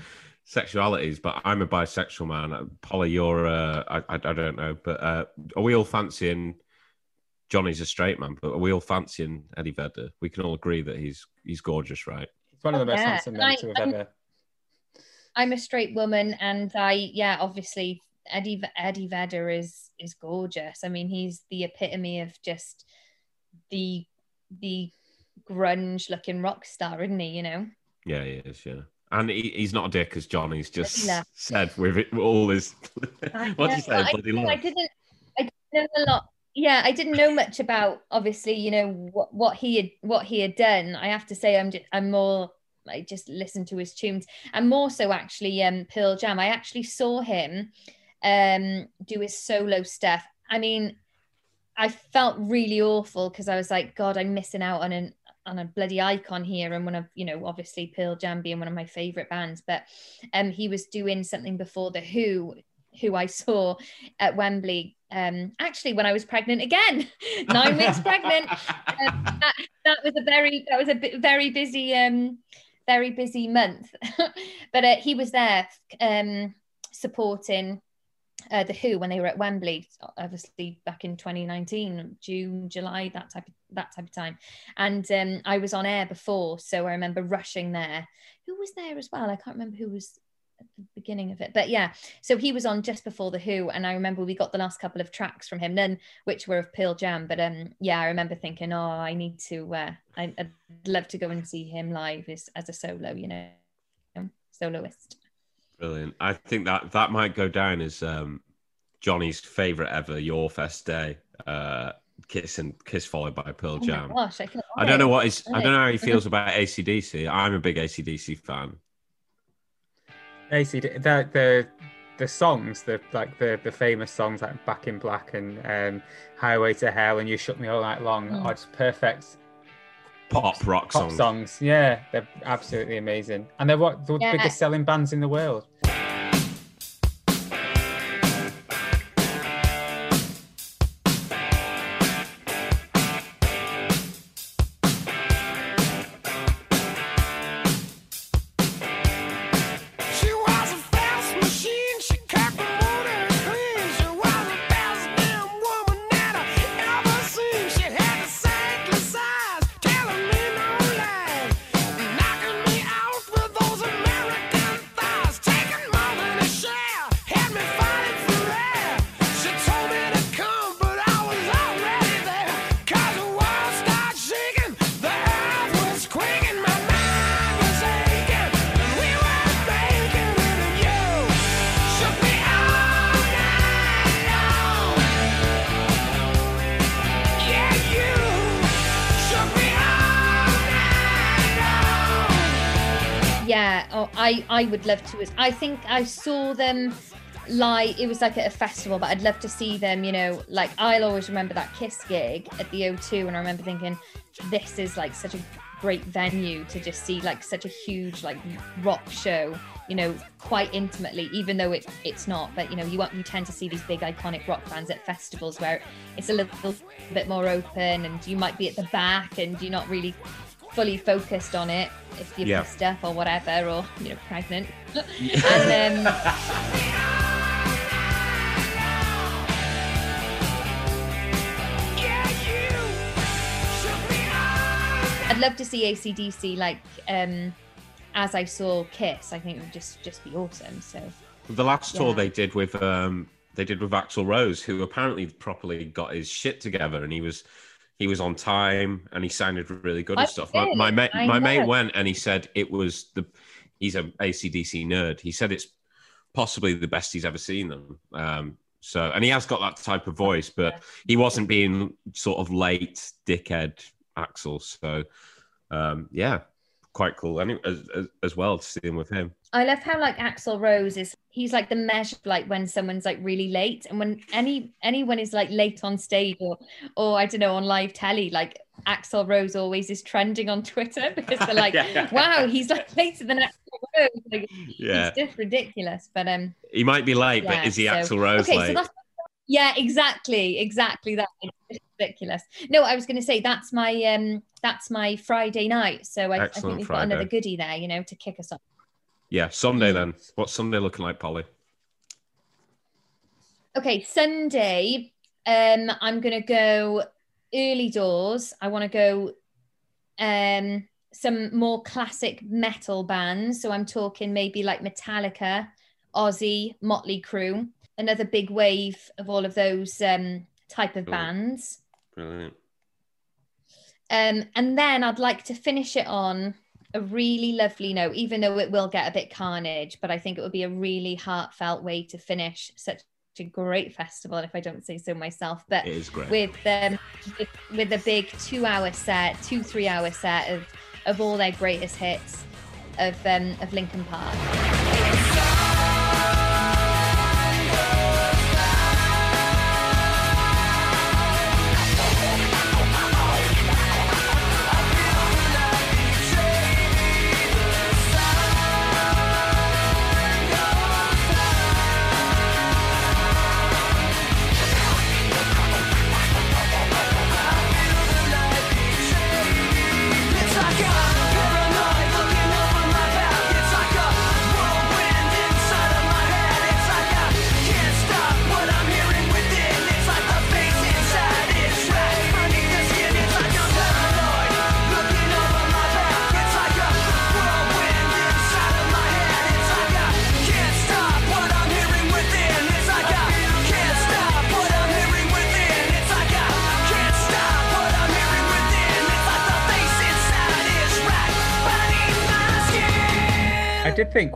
sexualities, but I'm a bisexual man. Uh, Polly, you're. Uh, I, I I don't know, but uh, are we all fancying? Johnny's a straight man, but are we all fancying Eddie Vedder? We can all agree that he's he's gorgeous, right? He's one of the most Yeah, handsome men I- to have and- ever. I'm a straight woman, and I, yeah, obviously Eddie Eddie Vedder is is gorgeous. I mean, he's the epitome of just the the grunge looking rock star, isn't he? You know, Yeah, he is. Yeah, and he, he's not a dick, as Johnny's just said with it all his. What do yeah, you say, I- I, didn't. I didn't know a lot. Yeah, I didn't know much about obviously, you know, what what he had what he had done. I have to say, I'm just I'm more. I just listened to his tunes, and more so actually, um, Pearl Jam. I actually saw him, um, do his solo stuff. I mean, I felt really awful because I was like, God, I'm missing out on an on a bloody icon here, and one of you know, obviously Pearl Jam being one of my favorite bands. But um, he was doing something before the Who, who I saw at Wembley. Um, actually, when I was pregnant again, nine weeks pregnant. Um, that, that was a very that was a very busy um very busy month but uh, he was there um supporting uh, the Who when they were at Wembley, obviously back in 2019, June, July, that type of that type of time. And um, I was on air before, so I remember rushing there. Who was there as well? I can't remember who was at the beginning of it, but yeah. So he was on just before the Who, and I remember we got the last couple of tracks from him, then which were of Pearl Jam. But um, yeah, I remember thinking, oh, I need to. Uh, I'd love to go and see him live as as a solo, you know, soloist. Brilliant. I think that that might go down as um, Johnny's favorite ever Your Fest Day. Uh, Kiss and Kiss followed by Pearl Oh Jam. gosh, I, can I don't know what his. I don't know how he feels about ACDC. I'm a big ACDC fan. AC, the the the songs, the like the the famous songs like Back in Black and um, Highway to Hell and You Shook Me All Night Long Mm. are just perfect Pop rock pop songs. songs. Yeah, they're absolutely amazing, and they're what the Yeah. biggest selling bands in the world. I I would love to. I think I saw them like It was like at a festival, but I'd love to see them. You know, like I'll always remember that Kiss gig at the O2, and I remember thinking, this is like such a great venue to just see like such a huge like rock show. You know, quite intimately, even though it it's not. But you know, you you tend to see these big iconic rock bands at festivals where it's a little bit more open, and you might be at the back, and you're not really fully focused on it if you're Yeah. pissed up or whatever, or you know, pregnant. and um, I'd love to see ACDC like um as I saw Kiss. I think it would just just be awesome. So The last tour they did with um they did with Axl Rose, who apparently properly got his shit together, and he was he was on time and he sounded really good and stuff. My did, my mate I my mate went and he said it was the he's a ACDC nerd. He said it's possibly the best he's ever seen them. Um, so and he has got that type of voice, but he wasn't being sort of late dickhead Axl. So um, yeah, quite cool. and as, as, as well to see him with him. I love how like Axl Rose is he's like the measure of like when someone's like really late and when any anyone is like late on stage or or I don't know on live telly like Axl Rose always is trending on Twitter because they're like Yeah. wow he's like later than Axl Rose like Yeah, it's just ridiculous but um he might be late, Yeah, but is he so- Axl Rose okay late? so that's yeah exactly exactly that ridiculous no I was going to say that's my um that's my Friday night so I, I think we've got another Friday. goodie there you know to kick us off Yeah, Sunday then. What's Sunday looking like, Polly? Okay, Sunday, um, I'm gonna go early doors. I want to go um some more classic metal bands. So I'm talking maybe like Metallica, Ozzy, Motley Crue, another big wave of all of those um type of Cool. bands. Brilliant. Um, and then I'd like to finish it on a really lovely note, even though it will get a bit carnage, but I think it would be a really heartfelt way to finish such a great festival, if I don't say so myself. But It is great. with um, with, with a big two-hour set, two three-hour set of of all their greatest hits of um, of Linkin Park.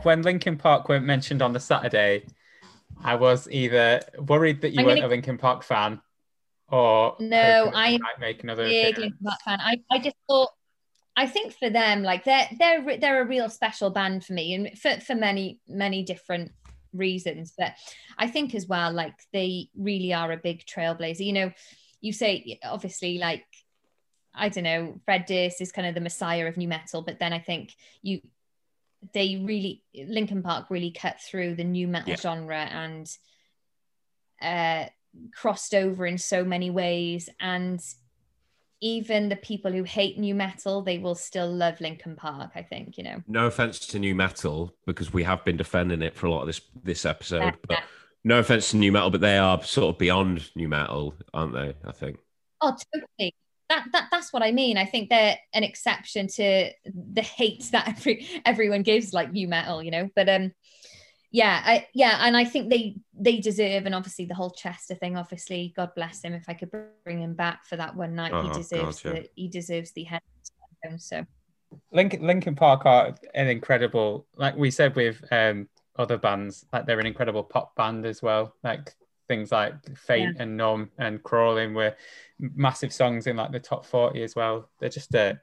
When Linkin Park weren't mentioned on the Saturday, I was either worried that you I'm weren't gonna- a Linkin Park fan, or No, I- might make another big. Linkin Park fan. I, I just thought I think for them, like they're they're they're a real special band for me, and for for many many different reasons. But I think as well, like they really are a big trailblazer. You know, you say obviously like I don't know, Fred Durst is kind of the messiah of nu metal, but then I think you they really Linkin Park really cut through the nu metal Yeah. genre and uh crossed over in so many ways and even the people who hate nu metal they will still love Linkin Park I think you know No offense to nu metal because we have been defending it for a lot of this this episode, Yeah. but no offense to nu metal, but they are sort of beyond nu metal, aren't they? I think. oh totally that, that that's what I mean I think they're an exception to the hate that every everyone gives like nu metal you know but um yeah I yeah and I think they they deserve and obviously the whole Chester thing obviously God bless him if I could bring him back for that one night Oh, he God, deserves yeah. the he deserves the head so Linkin, Linkin Park are an incredible, like we said with um, other bands, like they're an incredible pop band as well. Like things like Faint and Numb and Crawling were massive songs in like the top 40 as well. They're just a,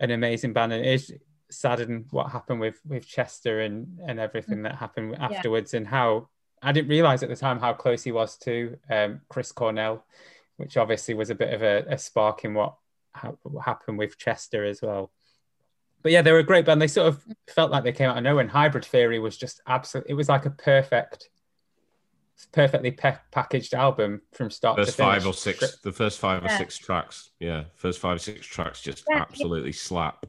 an amazing band. And it's, saddened what happened with with Chester and and everything that happened afterwards, and how I didn't realize at the time how close he was to um, Chris Cornell, which obviously was a bit of a, a spark in what, ha- what happened with Chester as well. But yeah, they were a great band. They sort of felt like they came out of nowhere. And Hybrid Theory was just absolutely. It was like a perfect, perfectly pe- packaged album from start First to finish. five or six, the first five or six tracks, yeah, first five or six tracks just Yeah, yeah. absolutely slap.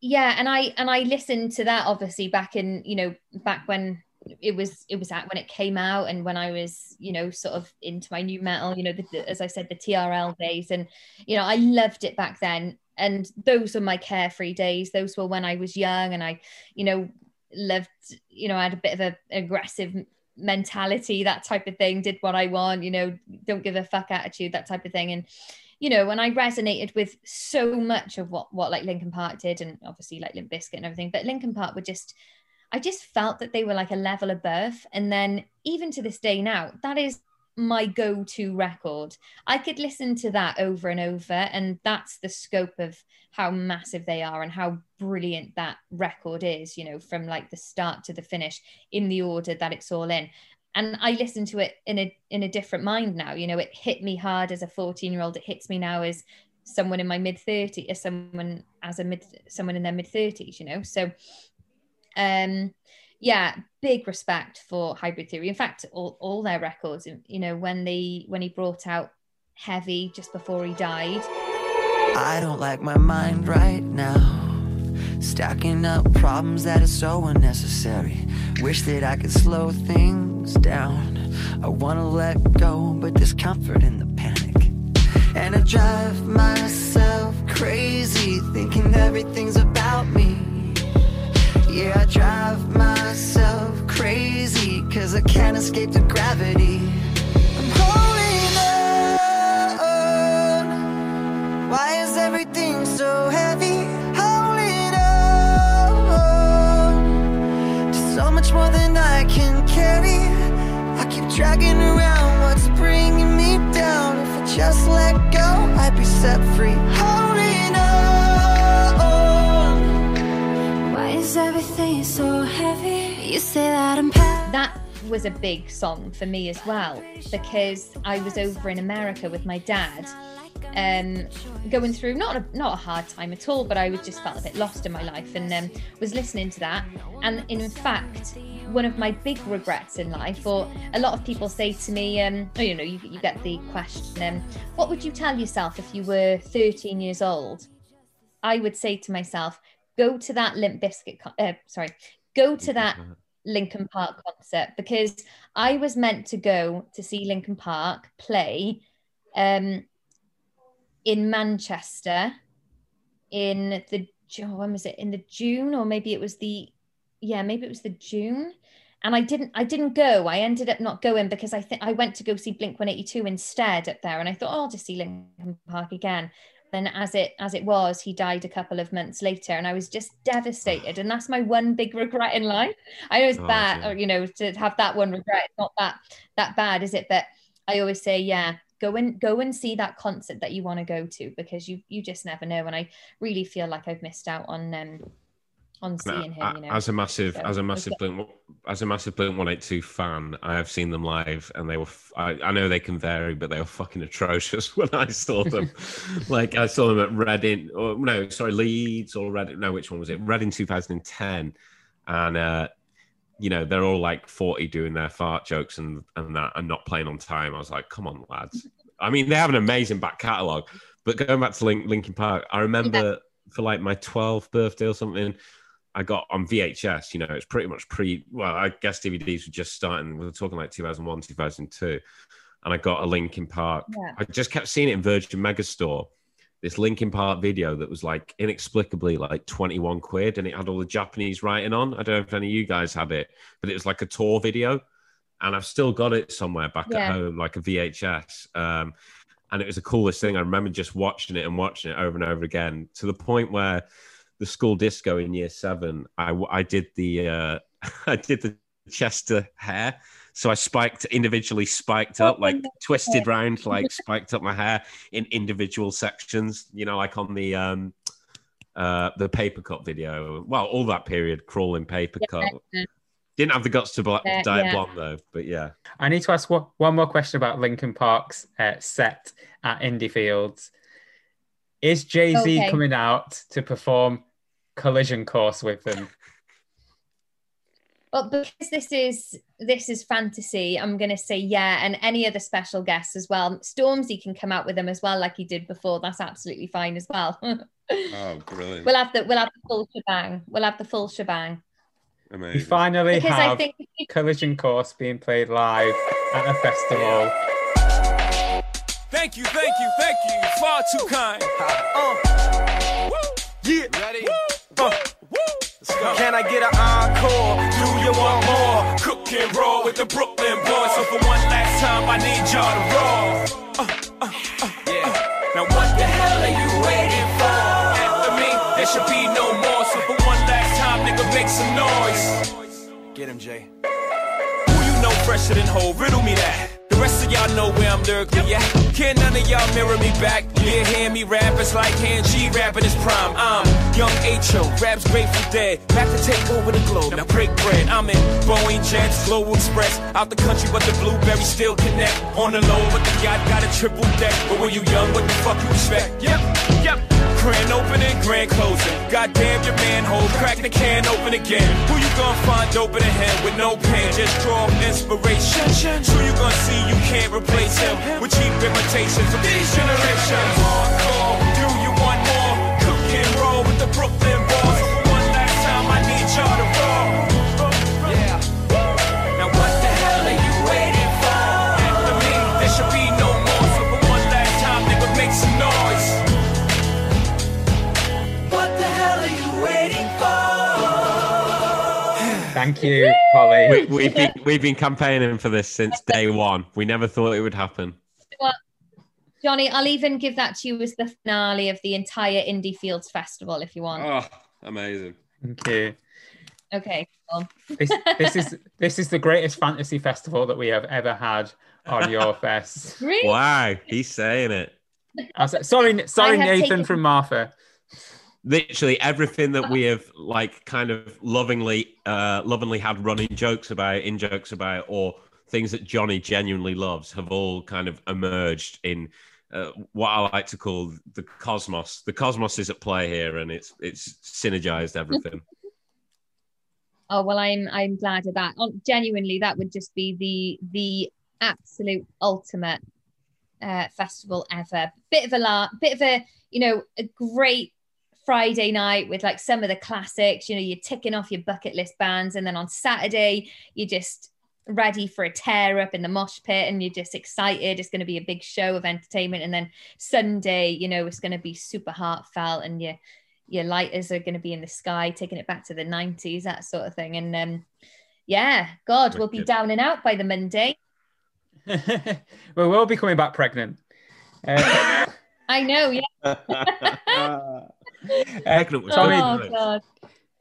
yeah and i and i listened to that obviously back in you know back when it was it was at when it came out and when i was you know sort of into my nu metal you know the, the- as i said the trl days and you know i loved it back then and those were my carefree days those were when i was young and i you know loved you know i had a bit of a aggressive mentality that type of thing did what i want you know don't give a fuck attitude that type of thing and you know, and I resonated with so much of what what like Linkin Park did, and obviously like Limp Bizkit and everything. But Linkin Park were just, I just felt that they were like a level above. And then even to this day now, that is my go-to record. I could listen to that over and over, and that's the scope of how massive they are and how brilliant that record is. You know, from like the start to the finish in the order that it's all in and I listen to it in a in a different mind now. You know, it hit me hard as a 14 year old. It hits me now as someone in my mid 30s, as someone as a mid someone in their mid 30s. You know, so um, yeah, big respect for Hybrid Theory. In fact, all all their records. You know, when they when he brought out Heavy just before he died. I don't like my mind right now. Stacking up problems that are so unnecessary. Wish that I could slow things down. I wanna let go, but there's comfort in the panic. And I drive myself crazy, thinking everything's about me. Yeah, I drive myself crazy, cause I can't escape the gravity. I'm holding on. Why is everything so heavy? Holding on to so much more than I can carry. I keep dragging around what's bringing me down. If I just let go, I'd be set free. Why is so heavy? You say that I'm that was a big song for me as well because I was over in America with my dad, um, going through not a not a hard time at all, but I was just felt a bit lost in my life and um, was listening to that. And in fact, one of my big regrets in life, or a lot of people say to me, um, oh, you know, you, you get the question, um, what would you tell yourself if you were 13 years old? I would say to myself, go to that Limp Bizkit, uh, sorry, go to that Linkin Park concert because I was meant to go to see Linkin Park play um, in Manchester in the oh, when was it? In the June or maybe it was the yeah maybe it was the June. And I didn't I didn't go. I ended up not going because I think I went to go see Blink 182 instead up there and I thought oh, I'll just see Linkin Park again then as it as it was he died a couple of months later. And I was just devastated. And that's my one big regret in life. I know it's Oh, bad or, you know to have that one regret it's not that that bad is it? But I always say yeah go and go and see that concert that you want to go to because you you just never know. And I really feel like I've missed out on um on seeing him you know as a massive, So, as a massive okay. Blink, as a massive Blink One Eight Two fan, I have seen them live, and they were. I, I know they can vary, but they were fucking atrocious when I saw them. like I saw them at Reading, or no, sorry, Leeds or Reading. No, which one was it? Reading 2010, and uh, you know they're all like 40 doing their fart jokes and and that and not playing on time. I was like, come on, lads. I mean, they have an amazing back catalogue, but going back to Link, Linkin Park, I remember for like my 12th birthday or something. I got on VHS, you know, it's pretty much pre, well, I guess DVDs were just starting. We are talking like 2001, 2002. And I got a Linkin Park. Yeah. I just kept seeing it in Virgin Megastore. This Linkin Park video that was like inexplicably like 21 quid and it had all the Japanese writing on. I don't know if any of you guys had it, but it was like a tour video. And I've still got it somewhere back Yeah. at home, like a VHS. Um, and it was the coolest thing. I remember just watching it and watching it over and over again to the point where the school disco in year seven, I, I did the uh, I did the Chester hair. So I spiked individually spiked up, like twisted round, like spiked up my hair in individual sections. You know, like on the um, uh, the paper cut video. Well, all that period, crawling paper cut. Didn't have the guts to bla- Yeah, dye yeah. blonde though, but yeah. I need to ask one, one more question about Linkin Park's uh, set at Indie Fields. Is Jay Z Okay. coming out to perform Collision Course with them? Well, because this is this is fantasy, I'm gonna say yeah, and any other special guests as well. Stormzy can come out with them as well, like he did before. That's absolutely fine as well. Oh, brilliant! we'll have the we'll have the full shebang. We'll have the full shebang. Amazing. We finally Because I have think Collision Course being played live at a festival. Thank you, thank you, thank you. Far too kind. Uh. Yeah. Ready? Uh. Can I get an encore? Do you want more? Cook and roll with the Brooklyn boys. So for one last time, I need y'all to roll. Uh, uh, uh, yeah. Now what the hell are you waiting for? After me, there should be no more. So for one last time, nigga, make some noise. Get him, Jay. Fresher than Hov? Riddle me that. The rest of y'all know where I'm lyrically at. Can none of y'all mirror me back? Yeah, hear me rap, it's like hand G rapping his prime. I'm young H.O., raps Grateful Dead. Back to take over the globe, now break bread. I'm in Boeing Jets, Global Express. Out the country, but the blueberry still connect. On the low, but the yacht got a triple deck. But when you young, what the fuck you expect? Yep, yep. Grand opening, grand closing. Goddamn your manhole, crack the can open again. Who you gonna find open a hand with no pen? Just draw inspiration. Who you gonna see you can't replace him with cheap imitations of these generations? Hardcore, do you want more? Cook and roll with the Brooklyn boys. One last time, I need y'all to Thank you, Polly. We, we've been we've been campaigning for this since day one. We never thought it would happen. Well, Johnny, I'll even give that to you as the finale of the entire Indie Fields Festival if you want. Oh, amazing! Thank you. Okay, cool. This, this is this is the greatest fantasy festival that we have ever had on your fest. Really? Wow, he's saying it. I was sorry, sorry, I Nathan taken- from Martha. Literally everything that we have like kind of lovingly, uh, lovingly had running jokes about, in jokes about, or things that Johnny genuinely loves have all kind of emerged in uh, what I like to call the cosmos. The cosmos is at play here, and it's it's synergized everything. Oh well, I'm I'm glad of that. Oh, genuinely, that would just be the the absolute ultimate uh, festival ever. Bit of a la- bit of a you know a great Friday night with like some of the classics. You know, you're ticking off your bucket list bands, and then on Saturday you're just ready for a tear up in the mosh pit, and you're just excited. It's going to be a big show of entertainment, and then Sunday, you know, it's going to be super heartfelt, and you your lighters are going to be in the sky, taking it back to the 90s, that sort of thing. And um, yeah, God, we'll be down and out by the Monday. well, we'll be coming back pregnant. Uh, I know, yeah. Pregnant was Tommy, Oh. God.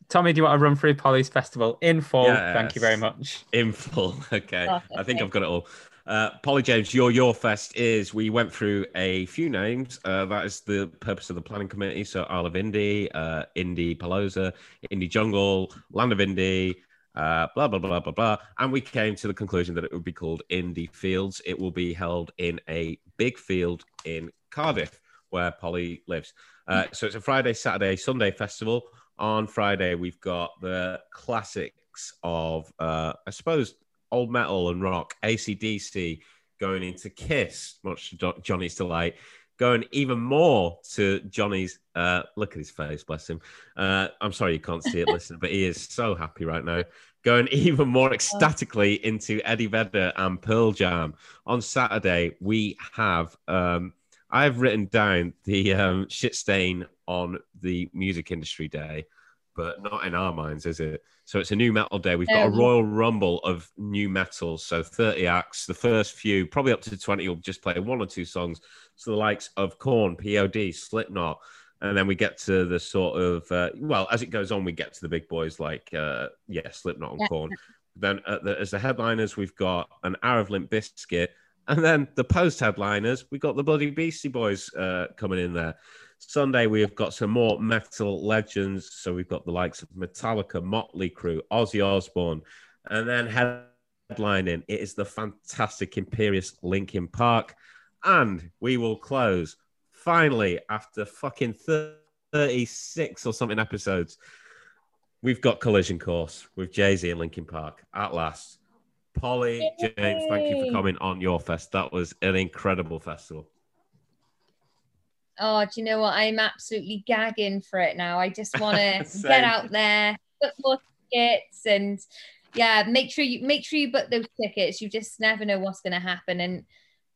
Tommy, do you want to run through Polly's festival in full? Thank you very much. in full. Okay, Oh, I think okay. I've got it all. Uh, Polly James, your your fest is. We went through a few names. Uh, that is the purpose of the planning committee. So Isle of Indie, uh, Indie Palosa, Indie Jungle, Land of Indie, uh, blah blah blah blah blah. And we came to the conclusion that it would be called Indie Fields. It will be held in a big field in Cardiff, where Polly lives. Uh, so it's a Friday, Saturday, Sunday festival. On Friday, we've got the classics of, uh, I suppose, old metal and rock, ACDC, going into Kiss, much to Johnny's delight, going even more to Johnny's, uh, look at his face, bless him. Uh, I'm sorry you can't see it, listen, but he is so happy right now. Going even more ecstatically into Eddie Vedder and Pearl Jam. On Saturday, we have um, I've written down the um, shit stain on the music industry day, but not in our minds, is it? So it's a nu metal day. We've got a Um, royal rumble of nu metal. So 30 acts. The first few, probably up to 20, will just play one or two songs. So the likes of Korn, POD, Slipknot. And then we get to the sort of, uh, well, as it goes on, we get to the big boys like, uh, yeah, Slipknot and Yeah. Korn. Then at the, as the headliners, we've got an hour of Limp Bizkit. And then the post headliners, we got the bloody Beastie Boys uh, coming in there. Sunday, we have got some more metal legends. So we've got the likes of Metallica, Motley Crue, Ozzy Osbourne, and then headlining it is the fantastic Imperious Linkin Park. And we will close finally after fucking 36 or something episodes. We've got Collision Course with Jay Z and Linkin Park at last. Polly, James, thank you for coming on your fest. That was an incredible festival. Oh, do you know what? I'm absolutely gagging for it now. I just want to get out there, book more tickets, and yeah, make sure you make sure you book those tickets. You just never know what's going to happen. And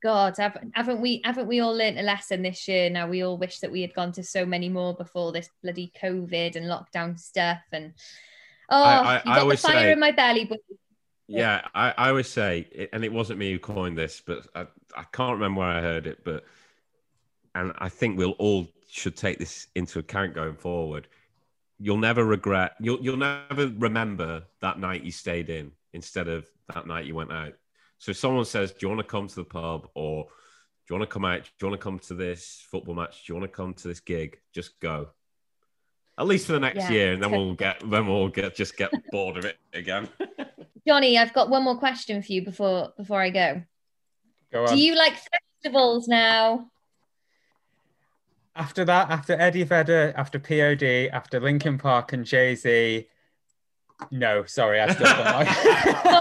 God, haven't, haven't we haven't we all learnt a lesson this year? Now we all wish that we had gone to so many more before this bloody COVID and lockdown stuff. And oh, I- I- you I got the always fire say- in my belly, but Yeah, I, I always say, and it wasn't me who coined this, but I, I can't remember where I heard it, but and I think we'll all should take this into account going forward. You'll never regret. You'll you'll never remember that night you stayed in instead of that night you went out. So if someone says, "Do you want to come to the pub?" or "Do you want to come out? Do you want to come to this football match? Do you want to come to this gig?" Just go. At least for the next Yeah, year, and then we'll get then we'll get just get bored of it again. Johnny, I've got one more question for you before before I go. Go on. Do you like festivals now? After that, after Eddie Vedder, after POD, after Linkin Park and Jay Z, no, sorry, I still don't like.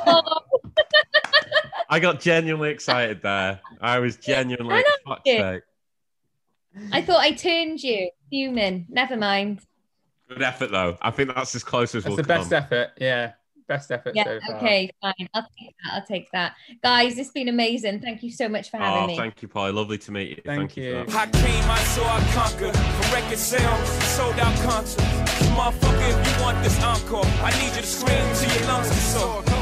Oh, I got genuinely excited there. I was genuinely I know fuck's you. sake. I thought I turned you human. Never mind. Good effort though. I think that's as close as That's we'll the best effort. Yeah, best effort Yeah, so far. okay, fine. I'll take that. I'll take that. Guys, it's been amazing. Thank you so much for having Oh, me. thank you, Polly. Lovely to meet you. Thank for you. that. I came, I saw, I conquered. From record sales, sold out concerts. Motherfucker, if you want this encore, I need you to scream till your lungs are sore.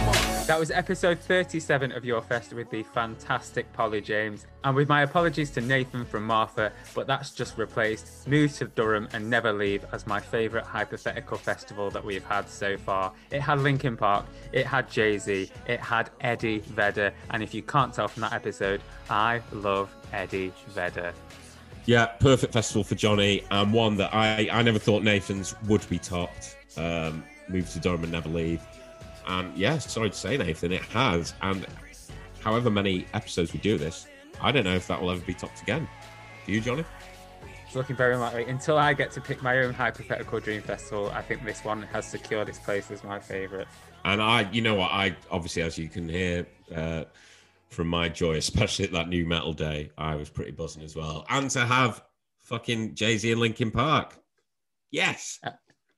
That was episode 37 of Your Fest with the fantastic Polly James. And with my apologies to Nathan from Martha, but that's just replaced Move to Durham and Never Leave as my favourite hypothetical festival that we've had so far. It had Linkin Park, it had Jay Z, it had Eddie Vedder, and if you can't tell from that episode, I love Eddie Vedder. Yeah, perfect festival for Johnny, and one that I, I never thought Nathan's would be topped. Um, move to Durham and never leave. And yeah, sorry to say, Nathan, it has. And however many episodes we do this, I don't know if that will ever be topped again. Do you, Johnny? It's looking very likely. Until I get to pick my own hypothetical dream festival, I think this one has secured its place as my favourite. And I, you know what, I obviously, as you can hear uh, from my joy, especially at that nu metal day, I was pretty buzzing as well. And to have fucking Jay Z and Linkin Park, yes.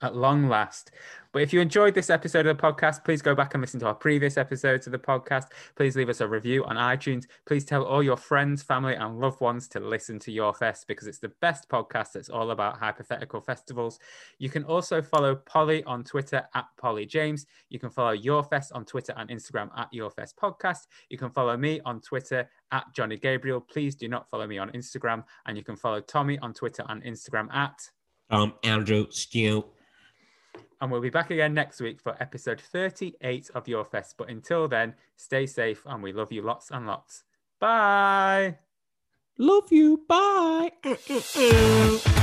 at long last. But if you enjoyed this episode of the podcast, please go back and listen to our previous episodes of the podcast. Please leave us a review on iTunes. Please tell all your friends, family, and loved ones to listen to Your Fest because it's the best podcast that's all about hypothetical festivals. You can also follow Polly on Twitter at Polly James. You can follow Your Fest on Twitter and Instagram at Your Fest Podcast. You can follow me on Twitter at Johnny Gabriel. Please do not follow me on Instagram. And you can follow Tommy on Twitter and Instagram at Um, Andrew Stew. And we'll be back again next week for episode 38 of Your Fest. But until then, stay safe and we love you lots and lots. Bye. Love you. Bye.